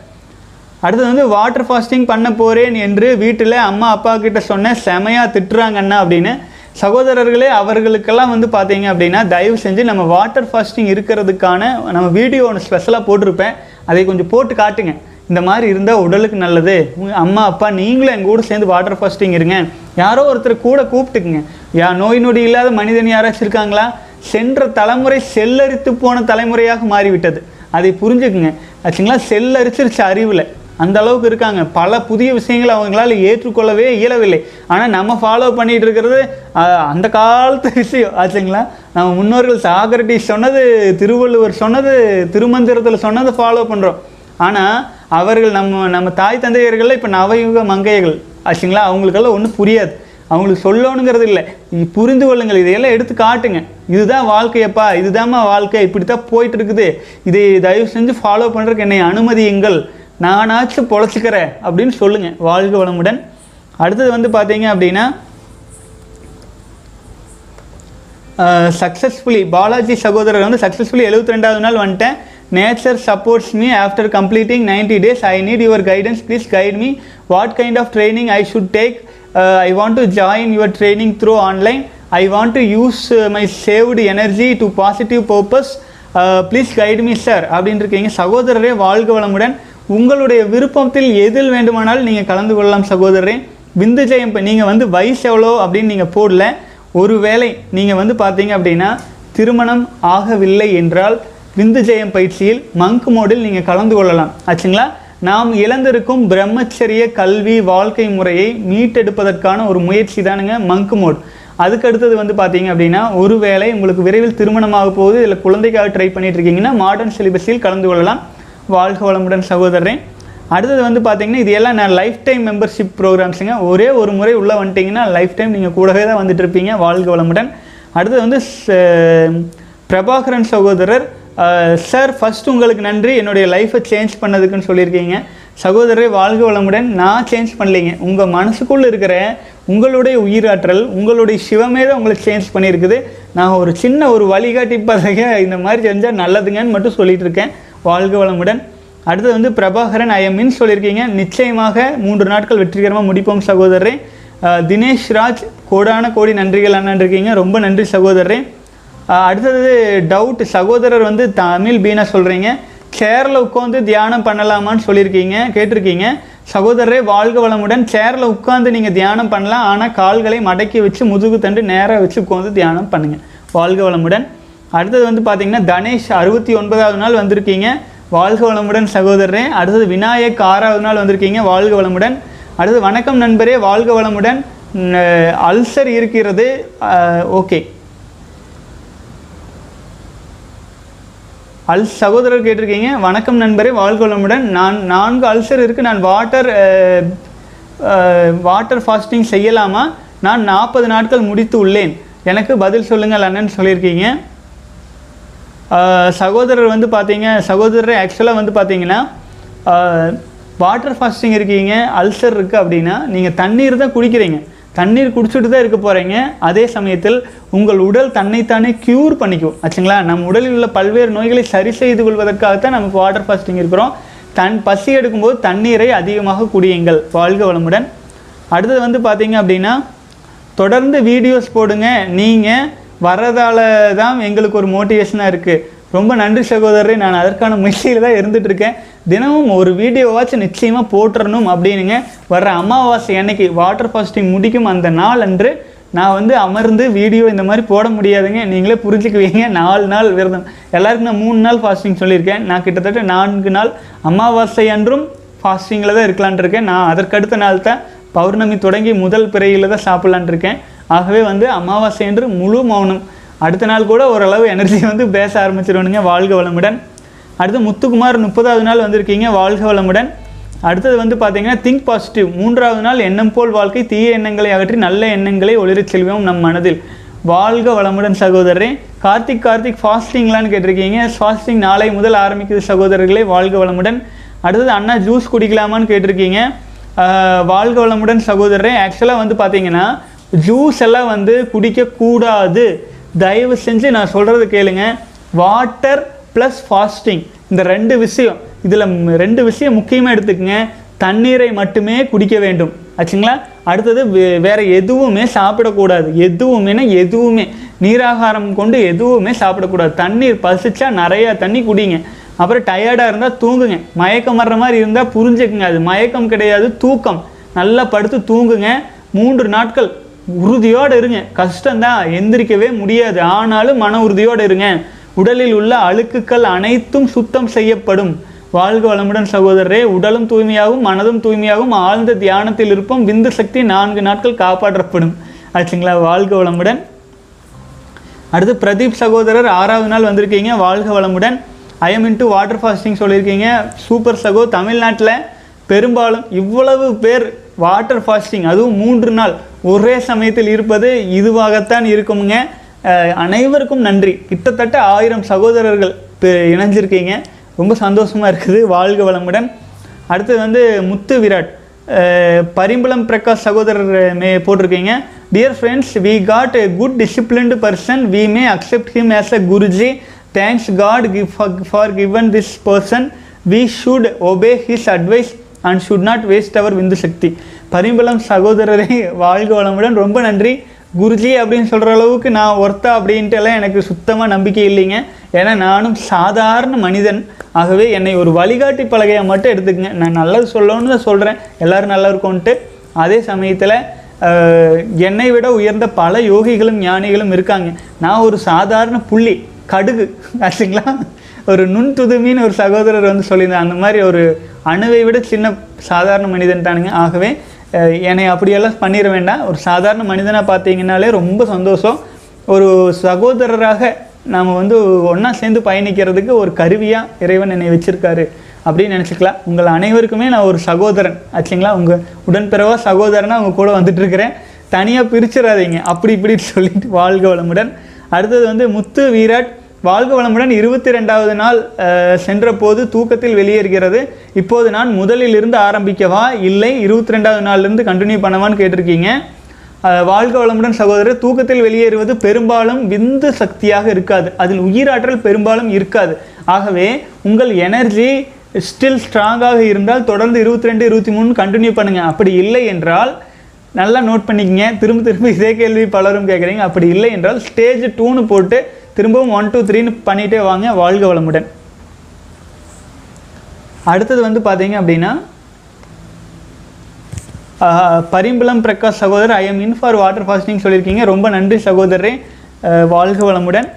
[SPEAKER 1] அடுத்தது வந்து வாட்டர் ஃபாஸ்டிங் பண்ண போகிறேன் என்று வீட்டில் அம்மா அப்பா கிட்ட சொன்னேன் செமையாக திட்டுறாங்கண்ணா அப்படின்னு. சகோதரர்களே அவர்களுக்கெல்லாம் வந்து பார்த்தீங்க அப்படின்னா தயவு செஞ்சு நம்ம வாட்டர் ஃபாஸ்டிங் இருக்கிறதுக்கான நம்ம வீடியோ ஒன்று ஸ்பெஷலாக போட்டிருப்பேன். அதை கொஞ்சம் போட்டு காட்டுங்க. இந்த மாதிரி இருந்தால் உடலுக்கு நல்லது. உங்கள் அம்மா அப்பா நீங்களும் எங்கள் கூட சேர்ந்து வாட்டர் ஃபாஸ்டிங் இருங்க. யாரோ ஒருத்தர் கூட கூப்பிட்டுக்குங்க. யா நோய் நொடி இல்லாத மனிதன் யாராச்சும் இருக்காங்களா? சென்ற தலைமுறை செல்லரித்து போன தலைமுறையாக மாறிவிட்டது. அதை புரிஞ்சுக்குங்க. ஆச்சுங்களா? செல்லரிச்சிருச்சு அறிவில். அந்த அளவுக்கு இருக்காங்க. பல புதிய விஷயங்களை அவங்களால ஏற்றுக்கொள்ளவே இயலவில்லை. ஆனால் நம்ம ஃபாலோ பண்ணிட்டு இருக்கிறது அந்த காலத்து விஷயம். ஆச்சுங்களா? நம்ம முன்னோர்கள் சாக்ரட்டிஸ் சொன்னது திருவள்ளுவர் சொன்னது திருமந்திரத்தில் சொன்னதை ஃபாலோ பண்ணுறோம் ஆனால் அவர்கள் நம்ம நம்ம தாய் தந்தையர்கள் இப்போ நவயுக மங்கையர்கள் ஆச்சுங்களா? அவங்களுக்கெல்லாம் ஒன்றும் புரியாது. அவங்களுக்கு சொல்லணுங்கிறது இல்லை. புரிந்து கொள்ளுங்கள். இதையெல்லாம் எடுத்து காட்டுங்க. இதுதான் வாழ்க்கையப்பா. இதுதாம்மா வாழ்க்கை. இப்படி தான் போயிட்டு இருக்குது இதை தயவு செஞ்சு ஃபாலோ பண்ணுறதுக்கு என்னை அனுமதியுங்கள். நானாச்சும் பொழைச்சிக்கிறேன் அப்படின்னு சொல்லுங்க. வாழ்க வளமுடன். அடுத்தது வந்து பார்த்தீங்க அப்படின்னா சக்ஸஸ்ஃபுல்லி பாலாஜி சகோதரர் வந்து சக்ஸஸ்ஃபுல்லி எழுபத்தி ரெண்டாவது நாள் வந்துட்டேன். Nature supports me after completing 90 days I need your guidance please guide me what kind of training I should take I want to join your training through online I want to use my saved energy to positive purpose please guide me sir அப்படின்னு இருக்கீங்க சகோதரரே வாழ்க வளமுடன். உங்களுடைய விருப்பத்தில் எதில் வேண்டுமானாலும் நீங்கள் கலந்து கொள்ளலாம் சகோதரரே. விந்து ஜெயம் இப்போ நீங்கள் வந்து வயசு எவ்வளோ அப்படின்னு நீங்கள் போடல. ஒருவேளை நீங்கள் வந்து பார்த்தீங்க அப்படின்னா திருமணம் ஆகவில்லை என்றால் விந்து ஜெயம் பயிற்சியில் மங்க் மோடில் நீங்கள் கலந்து கொள்ளலாம். ஆச்சுங்களா? நாம் இழந்திருக்கும் பிரம்மச்சரிய கல்வி வாழ்க்கை முறையை மீட்டெடுப்பதற்கான ஒரு முயற்சி தானுங்க மங்க் மோட். அதுக்கு அடுத்தது வந்து பார்த்தீங்க அப்படின்னா ஒருவேளை உங்களுக்கு விரைவில் திருமணமாக போகுது இதில் குழந்தைக்காக ட்ரை பண்ணிட்டு இருக்கீங்கன்னா மாடர்ன் சிலிபஸில் கலந்து கொள்ளலாம். வாழ்க வளமுடன் சகோதரன் அடுத்தது வந்து பார்த்தீங்கன்னா இது எல்லாம் நான் லைஃப் டைம் மெம்பர்ஷிப் ப்ரோக்ராம்ஸுங்க ஒரே ஒரு முறை உள்ளே வந்துட்டிங்கன்னா லைஃப் டைம் நீங்கள் கூடவே தான் வந்துட்டு இருப்பீங்க. வாழ்க வளமுடன். அடுத்தது வந்து ச- பிரபாகரன் சகோதரர் சார் ஃபஸ்ட் உங்களுக்கு நன்றி. என்னுடைய லைஃப்பை சேஞ்ச் பண்ணதுக்குன்னு சொல்லியிருக்கீங்க. சகோதரரை வாழ்க வளமுடன். நான் சேஞ்ச் பண்ணலைங்க. உங்கள் மனசுக்குள்ளே இருக்கிற உங்களுடைய உயிராற்றல் உங்களுடைய சிவமே தான் உங்களை சேஞ்ச் பண்ணியிருக்குது. நான் ஒரு சின்ன ஒரு வழிகாட்டி பதக இந்த மாதிரி செஞ்சால் நல்லதுங்கன்னு மட்டும் சொல்லிட்டு இருக்கேன். வாழ்க வளமுடன். அடுத்தது வந்து பிரபாகரன் ஐஎம்இன் சொல்லியிருக்கீங்க. நிச்சயமாக மூன்று நாட்கள் வெற்றிகரமாக முடிப்போம் சகோதரரே. தினேஷ் ராஜ் கோடான கோடி நன்றிகள் அண்ணன் இருக்கீங்க. ரொம்ப நன்றி சகோதரரே. அடுத்தது டவுட் சகோதரர் வந்து தமிழ் பீனா சொல்கிறீங்க சேரில் உட்காந்து தியானம் பண்ணலாமான்னு சொல்லியிருக்கீங்க கேட்டிருக்கீங்க. சகோதரரே வாழ்க வளமுடன். சேரில் உட்காந்து நீங்கள் தியானம் பண்ணலாம் ஆனால் கால்களை மடக்கி வச்சு முதுகு தண்டு நேராக வச்சு உட்காந்து தியானம் பண்ணுங்கள் வாழ்க வளமுடன். அடுத்தது வந்து பார்த்தீங்கன்னா தனேஷ் அறுபத்தி ஒன்பதாவது நாள் வந்திருக்கீங்க. வாழ்க வளமுடன் சகோதரரே. அடுத்தது விநாயக் ஆறாவது நாள் வந்திருக்கீங்க. வாழ்க வளமுடன். அடுத்தது வணக்கம் நண்பரே வாழ்க வளமுடன். அல்சர் இருக்கிறது. ஓகே. அல் சகோதரர் கேட்டிருக்கீங்க. வணக்கம் நண்பரே வாழ்கோளமுடன். நான் நான்கு அல்சர் இருக்குது நான் வாட்டர் வாட்டர் ஃபாஸ்டிங் செய்யலாமா? நான் நாற்பது நாட்கள் முடித்து உள்ளேன். எனக்கு பதில் சொல்லுங்கள் அண்ணன் சொல்லியிருக்கீங்க. சகோதரர் வந்து பார்த்தீங்க சகோதரர் ஆக்சுவலாக வந்து பார்த்தீங்கன்னா வாட்டர் ஃபாஸ்டிங் இருக்கீங்க அல்சர் இருக்குது அப்படின்னா நீங்கள் தண்ணீர் தான் குடிக்கிறீங்க. தண்ணீர் குடிச்சிட்டு தான் இருக்க போகிறீங்க அதே சமயத்தில் உங்கள் உடல் தன்னைத்தானே க்யூர் பண்ணிக்கும். ஆச்சுங்களா? நம்ம உடலில் உள்ள பல்வேறு நோய்களை சரி செய்து கொள்வதற்காகத்தான் நமக்கு வாட்டர் ஃபாஸ்டிங் இருக்கிறோம். தன் பசி எடுக்கும்போது தண்ணீரை அதிகமாக குடியுங்கள். வாழ்க வளமுடன். அடுத்தது வந்து பார்த்தீங்க அப்படின்னா தொடர்ந்து வீடியோஸ் போடுங்க. நீங்கள் வரதால தான் எங்களுக்கு ஒரு மோட்டிவேஷனாக இருக்குது ரொம்ப நன்றி சகோதரரே. நான் அதற்கான முயற்சியில் தான் இருந்துட்டு இருக்கேன் தினமும் ஒரு வீடியோவாச்சும் நிச்சயமாக போட்டுறணும் அப்படின்னுங்க வர்ற அமாவாசை அன்னைக்கு வாட்டர் ஃபாஸ்டிங் முடிக்கும் அந்த நாள் அன்று நான் வந்து அமர்ந்து வீடியோ இந்த மாதிரி போட முடியாதுங்க. நீங்களே புரிஞ்சுக்குவீங்க. நாலு நாள் விரதம். எல்லாருக்கும் நான் மூணு நாள் ஃபாஸ்டிங் சொல்லியிருக்கேன். நான் கிட்டத்தட்ட நான்கு நாள் அமாவாசை அன்றும் ஃபாஸ்டிங்கில் தான் இருக்கலான்ட்டு இருக்கேன் நான் அதற்கடுத்த நாள் தான் பௌர்ணமி தொடங்கி முதல் பிறையில் தான் சாப்பிட்லான் இருக்கேன் ஆகவே வந்து அமாவாசை என்று முழு மௌனம். அடுத்த நாள் கூட ஓரளவு எனர்ஜி வந்து பேச ஆரம்பிச்சிருவனுங்க. வாழ்க வளமுடன். அடுத்து முத்துக்குமார் முப்பதாவது நாள் வந்திருக்கீங்க. வாழ்க வளமுடன். அடுத்தது வந்து பார்த்தீங்கன்னா திங்க் பாசிட்டிவ் மூன்றாவது நாள் எண்ணம் போல் வாழ்க்கை. தீய எண்ணங்களை அகற்றி நல்ல எண்ணங்களை ஒளிரச் செல்வோம் நம் மனதில். வாழ்க வளமுடன் சகோதரரே. கார்த்திக் கார்த்திக் ஃபாஸ்டிங்லான்னு கேட்டிருக்கீங்க. ஃபாஸ்டிங் நாளை முதல் ஆரம்பிக்குது சகோதரர்களே. வாழ்க வளமுடன். அடுத்தது அண்ணா ஜூஸ் குடிக்கலாமான்னு கேட்டிருக்கீங்க. வாழ்க வளமுடன் சகோதரரே. ஆக்சுவலாக வந்து பார்த்தீங்கன்னா ஜூஸ் எல்லாம் வந்து குடிக்கக்கூடாது. தயவு செஞ்சு நான் சொல்கிறது கேளுங்க. வாட்டர் ப்ளஸ் ஃபாஸ்டிங் இந்த ரெண்டு விஷயம். இதில் ரெண்டு விஷயம் முக்கியமாக எடுத்துக்கங்க. தண்ணீரை மட்டுமே குடிக்க வேண்டும். ஆச்சுங்களா? அடுத்தது வே- வேறு எதுவுமே சாப்பிடக்கூடாது. எதுவுமேனா எதுவுமே. நீராகாரம் கொண்டு எதுவுமே சாப்பிடக்கூடாது. தண்ணீர் பசிச்சா நிறையா தண்ணி குடிங்க. அப்புறம் டயர்டாக இருந்தால் தூங்குங்க. மயக்கம் வர்ற மாதிரி இருந்தால் புரிஞ்சுக்குங்க. அது மயக்கம் கிடையாது தூக்கம். நல்லா படுத்து தூங்குங்க. மூன்று நாட்கள் உறுதியோடு இருங்க. கஷ்டம்தான் எந்திரிக்கவே முடியாது. ஆனாலும் மன உறுதியோடு இருங்க. உடலில் உள்ள அழுக்குகள் அனைத்தும் சுத்தம் செய்யப்படும். வாழ்க வளமுடன் சகோதரரே உடலும் தூய்மையாகவும் மனதும் தூய்மையாகவும் ஆழ்ந்த தியானத்தில் இருப்போம். விந்து சக்தி நான்கு நாட்கள் காப்பாற்றப்படும். ஆச்சுங்களா? வாழ்க வளமுடன். அடுத்து பிரதீப் சகோதரர் ஆறாவது நாள் வந்திருக்கீங்க. வாழ்க வளமுடன். I am into water fasting சொல்லியிருக்கீங்க. சூப்பர் சகோ தமிழ்நாட்டில் பெரும்பாலும் இவ்வளவு பேர் வாட்டர் ஃபாஸ்டிங் அதுவும் மூன்று நாள். ஒரே சமயத்தில் இருப்பது இதுவாகத்தான் இருக்குங்க அனைவருக்கும் நன்றி. கிட்டத்தட்ட ஆயிரம் சகோதரர்கள் இப்போ இணைஞ்சிருக்கீங்க. ரொம்ப சந்தோஷமாக இருக்குது. வாழ்க வளமுடன். அடுத்தது வந்து முத்து விராட். பரிம்பளம் பிரகாஷ் சகோதரர் மே போட்டிருக்கீங்க. Dear friends we got a good disciplined person we may accept him as a Guruji thanks God give for given this person we should obey his advice and should not waste our விந்து சக்தி பரிம்பளம் சகோதரரை வாழ்க வளமுடன். ரொம்ப நன்றி. குருஜி அப்படின்னு சொல்கிற அளவுக்கு நான் ஒர்த்தா அப்படின்ட்டு எல்லாம் எனக்கு சுத்தமாக நம்பிக்கை இல்லைங்க. ஏன்னா நானும் சாதாரண மனிதன். ஆகவே என்னை ஒரு வழிகாட்டி பலகையாக மட்டும் எடுத்துக்கங்க. நான் நல்லது சொல்லணும்னு தான் சொல்கிறேன் எல்லோரும் நல்லா இருக்கும்ன்ட்டு அதே சமயத்தில் என்னை விட உயர்ந்த பல யோகிகளும் ஞானிகளும் இருக்காங்க. நான் ஒரு சாதாரண புள்ளி கடுகு ஆச்சுங்களா ஒரு நுண்துதுமின்னு ஒரு சகோதரர் வந்து சொல்லியிருந்தேன் அந்த மாதிரி ஒரு அணுவை விட சின்ன சாதாரண மனிதன் தானுங்க ஆகவே என்னை அப்படியெல்லாம் பண்ணிட வேண்டாம். ஒரு சாதாரண மனிதனாக பார்த்தீங்கன்னாலே ரொம்ப சந்தோஷம். ஒரு சகோதரராக நாம் வந்து ஒன்றா சேர்ந்து பயணிக்கிறதுக்கு ஒரு கருவியாக இறைவன் என்னை வச்சுருக்காரு அப்படின்னு நினச்சிக்கலாம். உங்கள் அனைவருக்குமே நான் ஒரு சகோதரன். ஆச்சுங்களா? உங்கள் உடன்பிறவா சகோதரனாக அவங்க கூட வந்துட்டுருக்கிறேன். தனியாக பிரிச்சிடாதீங்க. அப்படி இப்படி சொல்லிட்டு வாழ்க வளமுடன். அடுத்தது வந்து முத்து வீராட். வாழ்க வளமுடன். இருபத்தி ரெண்டாவது நாள் சென்ற போது தூக்கத்தில் வெளியேறுகிறது. இப்போது நான் முதலில் இருந்து ஆரம்பிக்கவா? இல்லை இருபத்தி ரெண்டாவது நாள்லேருந்து கண்டினியூ பண்ணவான்னு கேட்டிருக்கீங்க. வாழ்க வளமுடன் சகோதரர் தூக்கத்தில் வெளியேறுவது பெரும்பாலும் விந்து சக்தியாக இருக்காது. அதில் உயிராற்றல் பெரும்பாலும் இருக்காது. ஆகவே உங்கள் எனர்ஜி ஸ்டில் ஸ்ட்ராங்காக இருந்தால் தொடர்ந்து இருபத்தி ரெண்டு இருபத்தி மூணு கண்டினியூ பண்ணுங்கள் அப்படி இல்லை என்றால் நல்லா நோட் பண்ணிக்கங்க. திரும்ப திரும்ப இதே கேள்வி பலரும் கேட்குறீங்க. அப்படி இல்லை என்றால் ஸ்டேஜ் டூன்னு போட்டு திரும்பவும் ஒன் டூ த்ரீன்னு பண்ணிகிட்டே வாங்க. வாழ்க வளமுடன். அடுத்தது வந்து பார்த்தீங்க அப்படின்னா பரிம்பளம் பிரகாஷ் சகோதரர் I am in for water fasting சொல்லியிருக்கீங்க. ரொம்ப நன்றி சகோதரரே. வாழ்க வளமுடன்.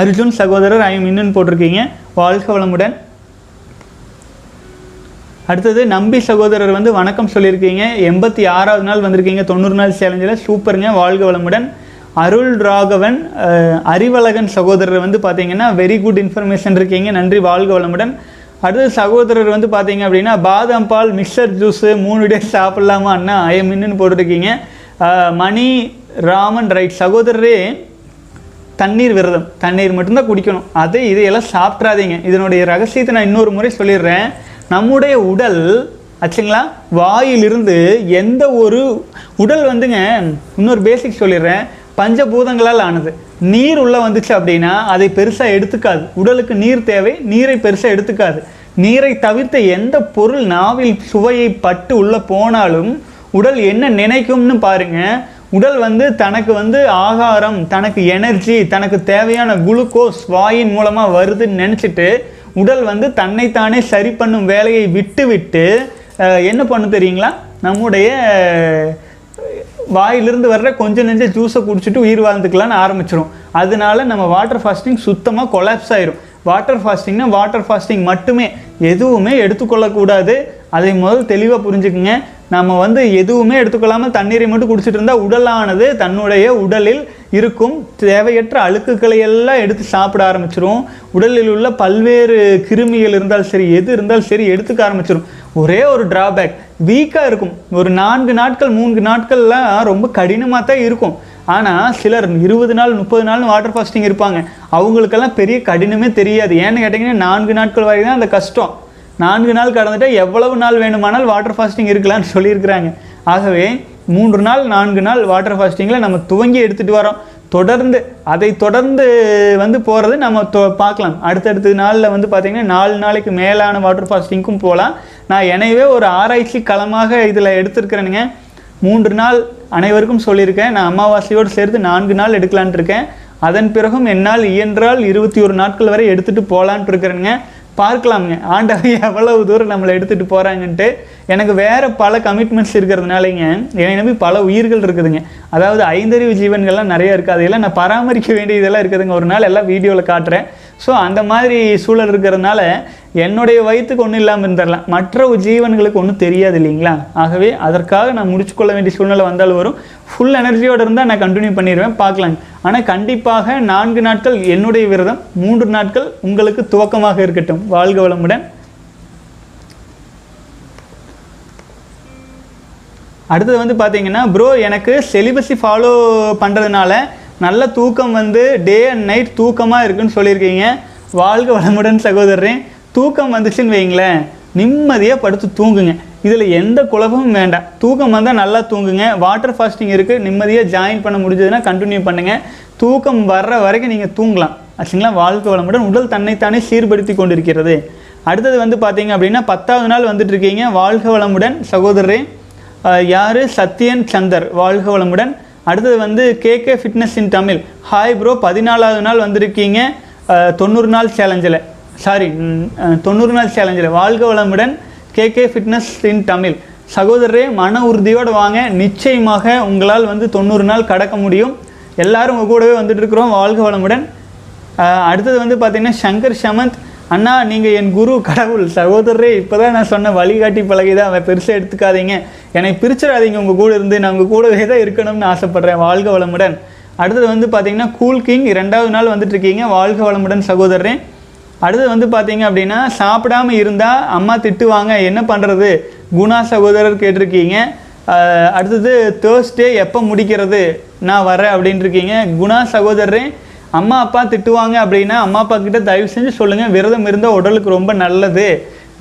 [SPEAKER 1] அர்ஜுன் சகோதரர் ஐ எம் இன்னுன்னு போட்டிருக்கீங்க. வாழ்க வளமுடன். அடுத்தது நம்பி சகோதரர் வந்து வணக்கம் சொல்லியிருக்கீங்க. எண்பத்தி ஆறாவது நாள் வந்திருக்கீங்க. தொண்ணூறு நாள் சேலஞ்சில். சூப்பருங்க. வாழ்க வளமுடன். அருள் ராகவன் அறிவழகன் சகோதரர் வந்து பார்த்தீங்கன்னா வெரி குட் இன்ஃபர்மேஷன் இருக்கீங்க. நன்றி வாழ்க வளமுடன். அடுத்தது சகோதரர் வந்து பார்த்தீங்க அப்படின்னா பாதாம் பால் மிக்சர் ஜூஸு மூணு டேஸ் சாப்பிட்லாமா? அண்ணா ஐஎம்இன்னு போட்டிருக்கீங்க. மணி ராமன் ரைட் சகோதரரே தண்ணீர் விரதம். தண்ணீர் மட்டும்தான் குடிக்கணும். அது இதையெல்லாம் சாப்பிட்றாதீங்க. இதனுடைய ரகசியத்தை நான் இன்னொரு முறை சொல்லிடுறேன். நம்முடைய உடல் ஆச்சுங்களா? வாயிலிருந்து எந்த ஒரு உடல் வந்துங்க இன்னொரு பேசிக் சொல்லிடுறேன். பஞ்சபூதங்களால் ஆனது. நீர் உள்ளே வந்துச்சு அப்படின்னா அதை பெருசாக எடுத்துக்காது. உடலுக்கு நீர் தேவை நீரை பெருசாக எடுத்துக்காது. நீரை தவிர்த்த எந்த பொருள் நாவில் சுவையை பட்டு உள்ளே போனாலும் உடல் என்ன நினைக்கும்னு பாருங்கள் உடல் வந்து தனக்கு வந்து ஆகாரம் தனக்கு எனர்ஜி தனக்கு தேவையான குளுக்கோஸ் வாயின் மூலமாக வருதுன்னு நினச்சிட்டு உடல் வந்து தன்னைத்தானே சரி பண்ணும் வேலையை விட்டு விட்டு என்ன பண்ணும் தெரியுங்களா? நம்முடைய வாயிலிருந்து வர்ற கொஞ்சம் நெஞ்ச ஜூஸை குடிச்சிட்டு உயிர் வாழ்ந்துக்கலாம்னு ஆரம்பிச்சிடும் அதனால நம்ம வாட்டர் ஃபாஸ்டிங் சுத்தமாக கொலாப்ஸ் ஆயிரும். வாட்டர் ஃபாஸ்டிங்னா வாட்டர் ஃபாஸ்டிங் மட்டுமே எதுவுமே எடுத்துக்கொள்ளக்கூடாது. அதை முதல் தெளிவாக புரிஞ்சுக்குங்க. நம்ம வந்து எதுவுமே எடுத்துக்கொள்ளாமல் தண்ணீரை மட்டும் குடிச்சிட்டு இருந்தால் உடலானது தன்னுடைய உடலில் இருக்கும் தேவையற்ற அழுக்குகளை எல்லாம் எடுத்து சாப்பிட ஆரம்பிச்சிரும். உடலில் உள்ள பல்வேறு கிருமிகள் இருந்தாலும் சரி எது இருந்தாலும் சரி எடுத்துக்க ஆரம்பிச்சிரும். ஒரே ஒரு டிராபேக் வீக்காக இருக்கும். ஒரு நான்கு நாட்கள் மூன்று நாட்கள்லாம் ரொம்ப கடினமாக தான் இருக்கும். ஆனால் சிலர் இருபது நாள் முப்பது நாள் வாட்டர் ஃபாஸ்டிங் இருப்பாங்க. அவங்களுக்கெல்லாம் பெரிய கடினமே தெரியாது. ஏன்னு கேட்டிங்கன்னா நான்கு நாட்கள் வரை தான் அந்த கஷ்டம். நான்கு நாள் கடந்துட்டா எவ்வளவு நாள் வேணுமானால் வாட்டர் ஃபாஸ்டிங் இருக்கலாம்னு சொல்லியிருக்கிறாங்க. ஆகவே மூன்று நாள் நான்கு நாள் வாட்டர் ஃபாஸ்டிங்கில் நம்ம துவங்கி எடுத்துகிட்டு வரோம். தொடர்ந்து அதை தொடர்ந்து வந்து போகிறது நம்ம தொ பார்க்கலாம். அடுத்தடுத்த நாளில் வந்து பார்த்திங்கன்னா நாலு நாளைக்கு மேலான வாட்டர் ஃபாஸ்டிங்க்கும் போகலாம் நான் எனவே ஒரு ஆராய்ச்சி களமாக இதில் எடுத்திருக்கிறேனுங்க. மூன்று நாள் அனைவருக்கும் சொல்லியிருக்கேன். நான் அமாவாசையோடு சேர்த்து நான்கு நாள் எடுக்கலான்ட்டு இருக்கேன். அதன் பிறகும் என்னால் இயன்றால் இருபத்தி ஒரு நாட்கள் வரை எடுத்துகிட்டு போகலான்ட்டு இருக்கிறேனுங்க. பார்க்கலாமுங்க. ஆண்டவன் எவ்வளவு தூரம் நம்மளை எடுத்துகிட்டு போகிறாங்கன்ட்டு எனக்கு வேறு பல கமிட்மெண்ட்ஸ் இருக்கிறதுனாலங்க என்னை நம்பி பல உயிர்கள் இருக்குதுங்க. அதாவது ஐந்தறிவு ஜீவன்கள்லாம் நிறைய இருக்குது அதையெல்லாம் நான் பராமரிக்க வேண்டியதெல்லாம் இருக்குதுங்க. ஒரு நாள் எல்லாம் வீடியோவில் காட்டுறேன். ஸோ அந்த மாதிரி சூழல் இருக்கிறதுனால என்னுடைய வயிற்றுக்கு ஒன்றும் இல்லாமல் இருந்துடலாம். மற்ற ஜீவன்களுக்கு ஒன்றும் தெரியாது இல்லைங்களா? ஆகவே அதற்காக நான் முடிச்சுக்கொள்ள வேண்டிய சூழ்நிலை வந்தாலும் வரும். ஃபுல் எனர்ஜியோடு இருந்தால் நான் கண்டினியூ பண்ணிடுவேன் பார்க்கலாம். ஆனால் கண்டிப்பாக நான்கு நாட்கள் என்னுடைய விரதம் மூன்று நாட்கள் உங்களுக்கு துவக்கமாக இருக்கட்டும். வாழ்க வளமுடன். அடுத்தது வந்து பார்த்தீங்கன்னா ப்ரோ எனக்கு செலிபஸி ஃபாலோ பண்ணுறதுனால நல்ல தூக்கம் வந்து டே அண்ட் நைட் தூக்கமாக இருக்குன்னு சொல்லியிருக்கீங்க. வாழ்க வளமுடன் சகோதரன் தூக்கம் வந்துச்சுன்னு வைங்களேன் நிம்மதியாக படுத்து தூங்குங்க. இதில் எந்த குழப்பமும் வேண்டாம். தூக்கம் வந்தால் நல்லா தூங்குங்க. வாட்டர் ஃபாஸ்டிங் இருக்குது நிம்மதியாக ஜாயின் பண்ண முடிஞ்சதுன்னா கண்டினியூ பண்ணுங்கள் தூக்கம் வர்ற வரைக்கும் நீங்கள் தூங்கலாம். ஆச்சுங்களா? வாழ்க்கை வளமுடன் உடல் தன்னைத்தானே சீர்படுத்தி கொண்டிருக்கிறது. அடுத்தது வந்து பார்த்தீங்க அப்படின்னா பத்தாவது நாள் வந்துட்டு இருக்கீங்க. வாழ்க வளமுடன் சகோதரரே யார்? சத்யன் சந்தர். வாழ்க வளமுடன். அடுத்தது வந்து KK fitness in Tamil hi bro பதினாலாவது நாள் வந்திருக்கீங்க. தொண்ணூறு நாள் சேலஞ்சில் சாரி தொண்ணூறு நாள் சேலஞ்சில் வாழ்க வளமுடன் K K fitness in Tamil சகோதரரே மன உறுதியோடு வாங்க. நிச்சயமாக உங்களால் வந்து தொண்ணூறு நாள் கடக்க முடியும். எல்லாரும் உங்கள் கூடவே வந்துட்டு இருக்கிறோம். வாழ்க வளமுடன். அடுத்தது வந்து பார்த்தீங்கன்னா சங்கர் சமந்த் அண்ணா நீங்கள் என் குரு கடவுள். சகோதரரே இப்போ தான் நான் சொன்ன வழிகாட்டி பழகி தான் அவன் பெருசாக எடுத்துக்காதீங்க. என்னை பிரிச்சிடாதீங்க. உங்கள் கூட இருந்து நான் உங்கள் கூடவே தான் இருக்கணும்னு ஆசைப்பட்றேன். வாழ்க வளமுடன். அடுத்தது வந்து பார்த்தீங்கன்னா கூல் கிங் ரெண்டாவது நாள் வந்துட்டுருக்கீங்க வாழ்க வளமுடன் சகோதரரே. அடுத்து வந்து பார்த்தீங்க அப்படின்னா சாப்பிடாம இருந்தால் அம்மா திட்டுவாங்க என்ன பண்ணுறது குணா சகோதரர் கேட்டிருக்கீங்க. அடுத்தது தேர்ஸ்டே எப்போ முடிக்கிறது? நான் வரேன் அப்படின்ட்டுருக்கீங்க குணா சகோதரரே அம்மா அப்பா திட்டுவாங்க அப்படின்னா அம்மா அப்பா கிட்ட தயவு செஞ்சு சொல்லுங்கள் விரதம் இருந்தால் உடலுக்கு ரொம்ப நல்லது.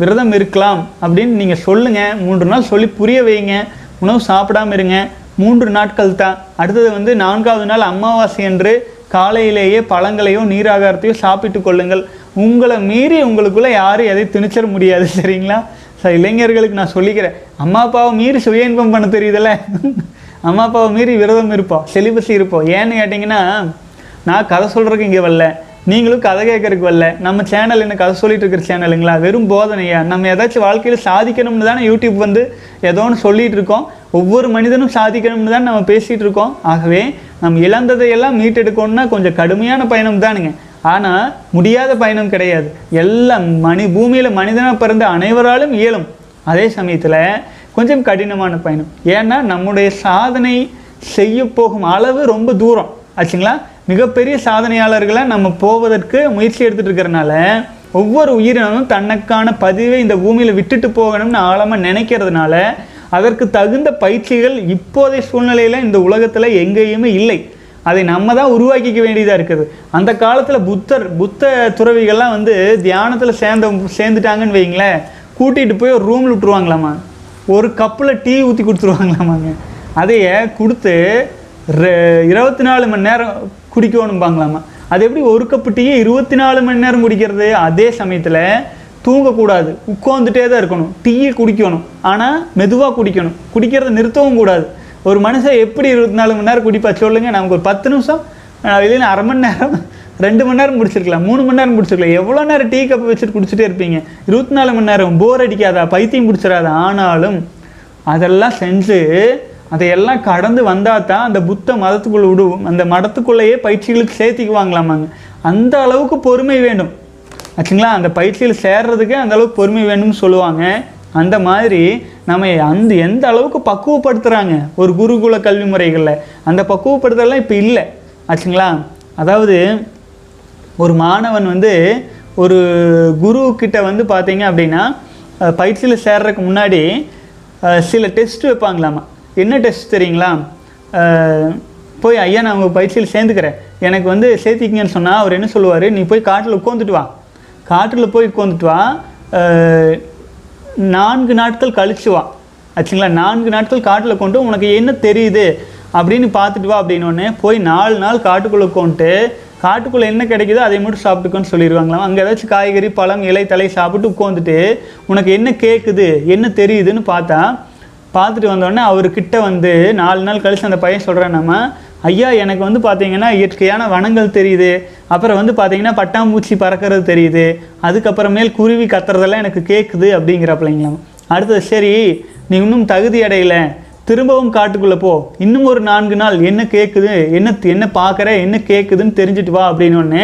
[SPEAKER 1] விரதம் இருக்கலாம் அப்படின்னு நீங்கள் சொல்லுங்கள் மூன்று நாள் சொல்லி புரிய வைங்க. உணவு சாப்பிடாம இருங்க. மூன்று நாட்கள் தான். அடுத்தது வந்து நான்காவது நாள் அமாவாசை என்று காலையிலேயே பழங்களையோ நீராகாரத்தையோ சாப்பிட்டு கொள்ளுங்கள். உங்களை மீறி உங்களுக்குள்ளே யாரும் எதை திணிச்சிட முடியாது சரிங்களா? சார் இளைஞர்களுக்கு நான் சொல்லிக்கிறேன். அம்மா அப்பாவை மீறி சுய இன்பம் பண்ண தெரியுதுல்ல? அம்மா அப்பாவை மீறி விரதம் இருப்போம் செலிபஸி இருப்போம் ஏன்னு கேட்டிங்கன்னா நான் கதை சொல்கிறதுக்கு இங்கே வரல. நீங்களும் கதை கேட்கறதுக்கு வரல. நம்ம சேனல் என்ன கதை சொல்லிட்டு இருக்கிற சேனலுங்களா வெறும் போதனையா? நம்ம ஏதாச்சும் வாழ்க்கையில் சாதிக்கணும்னு தானே யூடியூப் வந்து ஏதோ ஒன்று சொல்லிகிட்டு இருக்கோம். ஒவ்வொரு மனிதனும் சாதிக்கணும்னு தான் நம்ம பேசிகிட்டு இருக்கோம். ஆகவே நம்ம இழந்ததையெல்லாம் மீட்டெடுக்கணும்னா கொஞ்சம் கடுமையான பயணம் தானுங்க. ஆனால் முடியாத பயணம் கிடையாது. எல்லாம் மனி பூமியில் மனிதனாக பிறந்த அனைவராலும் இயலும். அதே சமயத்தில் கொஞ்சம் கடினமான பயணம். ஏன்னா நம்முடைய சாதனை செய்ய போகும் அளவு ரொம்ப தூரம். ஆச்சுங்களா? மிகப்பெரிய சாதனையாளர்களை நம்ம போவதற்கு முயற்சி எடுத்துகிட்டு இருக்கிறனால ஒவ்வொரு உயிரினமும் தனக்கான பதிவை இந்த பூமியில் விட்டுட்டு போகணும்னு ஆழமாக நினைக்கிறதுனால அதற்கு தகுந்த பயிற்சிகள் இப்போதைய சூழ்நிலையில் இந்த உலகத்தில் எங்கேயுமே இல்லை. அதை நம்ம தான் உருவாக்கிக்க வேண்டியதாக இருக்குது. அந்த காலத்தில் புத்தர் புத்த துறவிகள்லாம் வந்து தியானத்தில் சேர்ந்த சேர்ந்துட்டாங்கன்னு வைங்களேன் கூட்டிகிட்டு போய் ஒரு ரூமில் விட்டுருவாங்களாமா? ஒரு கப்பில் டீ ஊற்றி கொடுத்துருவாங்களாமாங்க. அதையே கொடுத்து ரெ- இருபத்தி நாலு மணி நேரம் குடிக்கணும்பாங்களாமா? அது எப்படி ஒரு கப்பு டீயை இருபத்தி நாலு மணி நேரம் குடிக்கிறது? அதே சமயத்தில் தூங்கக்கூடாது. உட்காந்துட்டே தான் இருக்கணும். டீயை குடிக்கணும். ஆனால் மெதுவாக குடிக்கணும். குடிக்கிறத நிறுத்தவும் கூடாது. ஒரு மனுஷன் எப்படி இருபத்தி நாலு மணி நேரம் குடிப்பா? சொல்லுங்கள் நமக்கு ஒரு பத்து நிமிஷம் அஹ் இல்லைன்னா அரை மணி நேரம் ரெண்டு மணி நேரம் முடிச்சிருக்கலாம் மூணு மணி நேரம் முடிச்சிருக்கலாம். எவ்வளோ நேரம் டீ கப் வச்சுட்டு குடிச்சிட்டே இருப்பீங்க? இருபத்தி நாலு மணி நேரம் போர் அடிக்காதா? பைத்தியம் பிடிச்சிடாதா? ஆனாலும் அதெல்லாம் செஞ்சு அதையெல்லாம் கடந்து வந்தால் தான் அந்த புத்த மதத்துக்குள்ளே விடுவோம் அந்த மதத்துக்குள்ளேயே பயிற்சிகளுக்கு சேர்த்திக்குவாங்களாமாங்க. அந்த அளவுக்கு பொறுமை வேண்டும். ஆச்சுங்களா? அந்த பயிற்சியில் சேர்றதுக்கே அந்த அளவுக்கு பொறுமை வேணும்னு சொல்லுவாங்க. அந்த மாதிரி நம்ம அந்த எந்த அளவுக்கு பக்குவப்படுத்துகிறாங்க ஒரு குருகுல கல்வி முறைகளில். அந்த பக்குவப்படுத்தலாம் இப்போ இல்லை. ஆச்சுங்களா? அதாவது ஒரு மாணவன் வந்து ஒரு குரு வந்து பார்த்தீங்க அப்படின்னா பயிற்சியில் சேர்றதுக்கு முன்னாடி சில டெஸ்ட் வைப்பாங்களாமா? என்ன டெஸ்ட் தெரியுங்களா? போய் ஐயா நான் உங்கள் பயிற்சியில் சேர்ந்துக்கிறேன். எனக்கு வந்து சேர்த்திக்கிங்கன்னு சொன்னால் அவர் என்ன சொல்லுவார்? நீ போய் காட்டில் உட்காந்துட்டு வா. காட்டில் போய் உட்காந்துட்டு வா. நான்கு நாட்கள் கழிச்சு வா ஆச்சுங்களா? நான்கு நாட்கள் காட்டில் கொண்டு உனக்கு என்ன தெரியுது? அப்படின்னு பார்த்துட்டு வா அப்படின்னோடனே போய் நாலு நாள் காட்டுக்குள்ளே கொண்டு காட்டுக்குள்ளே என்ன கிடைக்குதோ அதை மட்டும் சாப்பிட்டுக்கோன்னு சொல்லிடுவாங்களாம். அங்கே ஏதாச்சும் காய்கறி பழம் இலை தலை சாப்பிட்டு உட்காந்துட்டு உனக்கு என்ன கேட்குது என்ன தெரியுதுன்னு பார்த்தா பார்த்துட்டு வந்தோடனே அவர்கிட்ட வந்து நாலு நாள் கழிச்சு அந்த பையன் சொல்கிறேன் நம்ம ஐயா எனக்கு வந்து பார்த்தீங்கன்னா இயற்கையான வனங்கள் தெரியுது. அப்புறம் வந்து பார்த்தீங்கன்னா பட்டாம்பூச்சி பறக்கிறது தெரியுது. அதுக்கப்புறமேல் குருவி கத்துறதெல்லாம் எனக்கு கேட்குது அப்படிங்கிறப்பிள்ளைங்களாம் அடுத்தது சரி நீ இன்னும் தகுதி அடையல. திரும்பவும் காட்டுக்குள்ளே போ. இன்னும் ஒரு நான்கு நாள் என்ன கேட்குது என்ன என்ன பார்க்குற என்ன கேட்குதுன்னு தெரிஞ்சுட்டு வா அப்படின்னு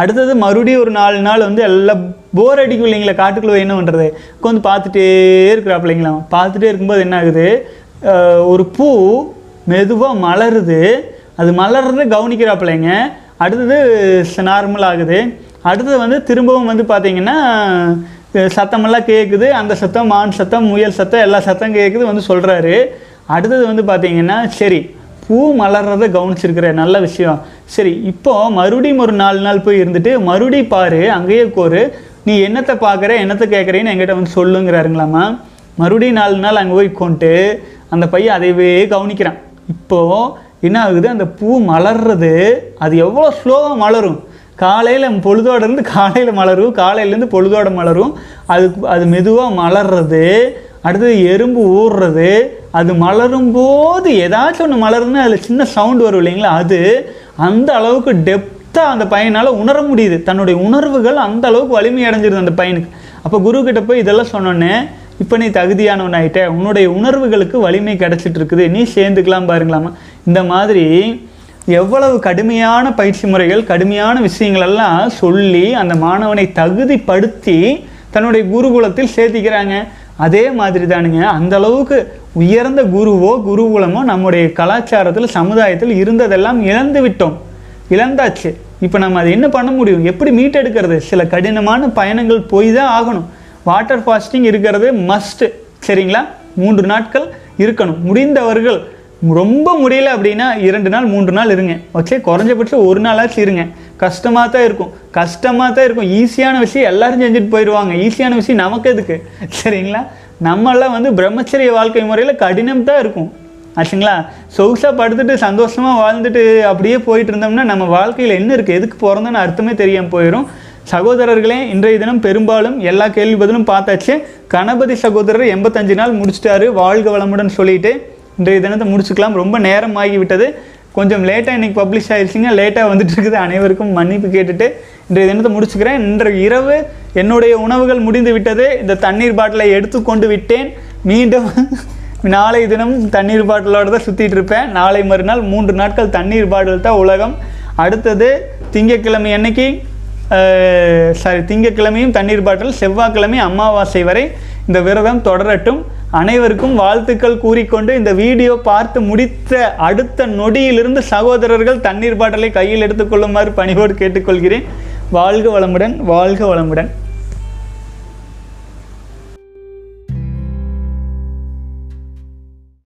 [SPEAKER 1] அடுத்தது மறுபடியும் ஒரு நாலு நாள் வந்து எல்லாம் போர் அடிக்கும் இல்லைங்களா காட்டுக்குள்ளே என்ன பண்ணுறது உட்காந்து பார்த்துட்டே இருக்கிறாப்பிள்ளைங்களாம் பார்த்துட்டே இருக்கும்போது என்ன ஆகுது? ஒரு பூ மெதுவாக மலருது. அது மலர்றது கவனிக்கிறாப்பிள்ளைங்க அடுத்தது நார்மல் ஆகுது. அடுத்தது வந்து திரும்பவும் வந்து பார்த்திங்கன்னா சத்தமெல்லாம் கேட்குது அந்த சத்தம் மான் சத்தம் முயல் சத்தம் எல்லா சத்தம் கேட்குது வந்து சொல்கிறாரு அடுத்தது வந்து பார்த்திங்கன்னா சரி பூ மலர்றதை கவனிச்சிருக்கிற நல்ல விஷயம். சரி இப்போது மறுபடியும் ஒரு நாலு நாள் போய் இருந்துட்டு மறுபடி பாரு அங்கேயே கோரு. நீ என்னத்தை பார்க்குற என்னத்தை கேட்குறேன்னு என்கிட்ட வந்து சொல்லுங்கிறாருங்களாமா மறுபடியும் நாலு நாள் அங்கே போய் கொண்டு அந்த பையன் அதையவே கவனிக்கிறான். இப்போது என்ன ஆகுது? அந்த பூ மலர்றது அது எவ்வளோ ஸ்லோவாக மலரும். காலையில் பொழுதோட இருந்து காலையில் மலரும் காலையிலேருந்து பொழுதோட மலரும். அது அது மெதுவாக மலர்றது அடுத்தது எறும்பு ஊறுறது அது மலரும் போது ஏதாச்சும் ஒன்று மலருதுன்னா அதில் சின்ன சவுண்ட் வரும் இல்லைங்களா? அது அந்த அளவுக்கு டெப்த்தாக அந்த பையனால் உணர முடியுது. தன்னுடைய உணர்வுகள் அந்த அளவுக்கு வலிமை அடைஞ்சிருது அந்த பையனுக்கு. அப்போ குரு கிட்ட போய் இதெல்லாம் சொன்னோன்னே இப்போ நீ தகுதியானவன் ஆயிட்ட உன்னுடைய உணர்வுகளுக்கு வலிமை கிடச்சிட்டு இருக்குது நீ சேர்ந்துக்கலாம் பாருங்களாமா? இந்த மாதிரி எவ்வளவு கடுமையான பயிற்சி முறைகள் கடுமையான விஷயங்களெல்லாம் சொல்லி அந்த மாணவனை தகுதிப்படுத்தி தன்னுடைய குருகுலத்தில் சேர்த்திக்கிறாங்க. அதே மாதிரி தானுங்க அந்த அளவுக்கு உயர்ந்த குருவோ குருகுலமோ நம்முடைய கலாச்சாரத்தில் சமுதாயத்தில் இருந்ததெல்லாம் இழந்து விட்டோம். இழந்தாச்சு. இப்போ நம்ம அதை என்ன பண்ண முடியும்? எப்படி மீட்டெடுக்கிறது? சில கடினமான பயணங்கள் போய் தான் ஆகணும். வாட்டர் ஃபாஸ்டிங் இருக்கிறது மஸ்ட் சரிங்களா? மூன்று நாட்கள் இருக்கணும். முடிந்தவர்கள் ரொம்ப முடியல அப்படின்னா இரண்டு நாள் மூன்று நாள் இருங்க. ஓகே? குறைஞ்சபட்சம் ஒரு நாளாச்சும் இருங்க. கஷ்டமாக தான் இருக்கும். கஷ்டமாக தான் இருக்கும். ஈஸியான விஷயம் எல்லாரும் செஞ்சுட்டு போயிடுவாங்க. ஈஸியான விஷயம் நமக்கு எதுக்கு? சரிங்களா? நம்மெல்லாம் வந்து பிரம்மச்சரிய வாழ்க்கை முறையில் கடினம் தான் இருக்கும். ஆச்சுங்களா? சொகுசாக படுத்துட்டு சந்தோஷமாக வாழ்ந்துட்டு அப்படியே போயிட்டு இருந்தோம்னா நம்ம வாழ்க்கையில் என்ன இருக்குது எதுக்கு பிறந்தோன்னு அர்த்தமே தெரியாமல் போயிடும் சகோதரர்களே இன்றைய தினம் பெரும்பாலும் எல்லா கேள்வி பதிலும் பார்த்தாச்சு. கணபதி சகோதரர் எண்பத்தஞ்சு நாள் முடிச்சிட்டாரு. வாழ்க வளமுடன் சொல்லிட்டு இன்றைய தினத்தை முடிச்சுக்கலாம். ரொம்ப நேரம் ஆகிவிட்டது கொஞ்சம் லேட்டாக இன்னைக்கு பப்ளிஷ் ஆகிடுச்சிங்க லேட்டாக வந்துட்டு இருக்குது அனைவருக்கும் மன்னிப்பு கேட்டுட்டு இன்றைய தினத்தை முடிச்சுக்கிறேன். இன்று இரவு என்னுடைய உணவுகள் முடிந்து விட்டது இந்த தண்ணீர் பாட்டிலை எடுத்துக்கொண்டு விட்டேன். மீண்டும் நாளை தினம் தண்ணீர் பாட்டிலோடு தான் சுற்றிட்டு இருப்பேன். நாளை மறுநாள் மூன்று நாட்கள் தண்ணீர் பாட்டில் தான் உலகம். அடுத்தது திங்கட்கிழமை அன்னைக்கு சாரி திங்கட்கிழமையும் தண்ணீர் பாட்டில் செவ்வாய்க்கிழமை அமாவாசை வரை இந்த விரதம் தொடரட்டும். அனைவருக்கும் வாழ்த்துக்கள் கூறிக்கொண்டு இந்த வீடியோ பார்த்து முடித்த அடுத்த நொடியிலிருந்து சகோதரர்கள் தண்ணீர் பாட்டிலை கையில் எடுத்துக்கொள்ளுமாறு பணிவோடு கேட்டுக்கொள்கிறேன். வாழ்க வளமுடன் வாழ்க வளமுடன்.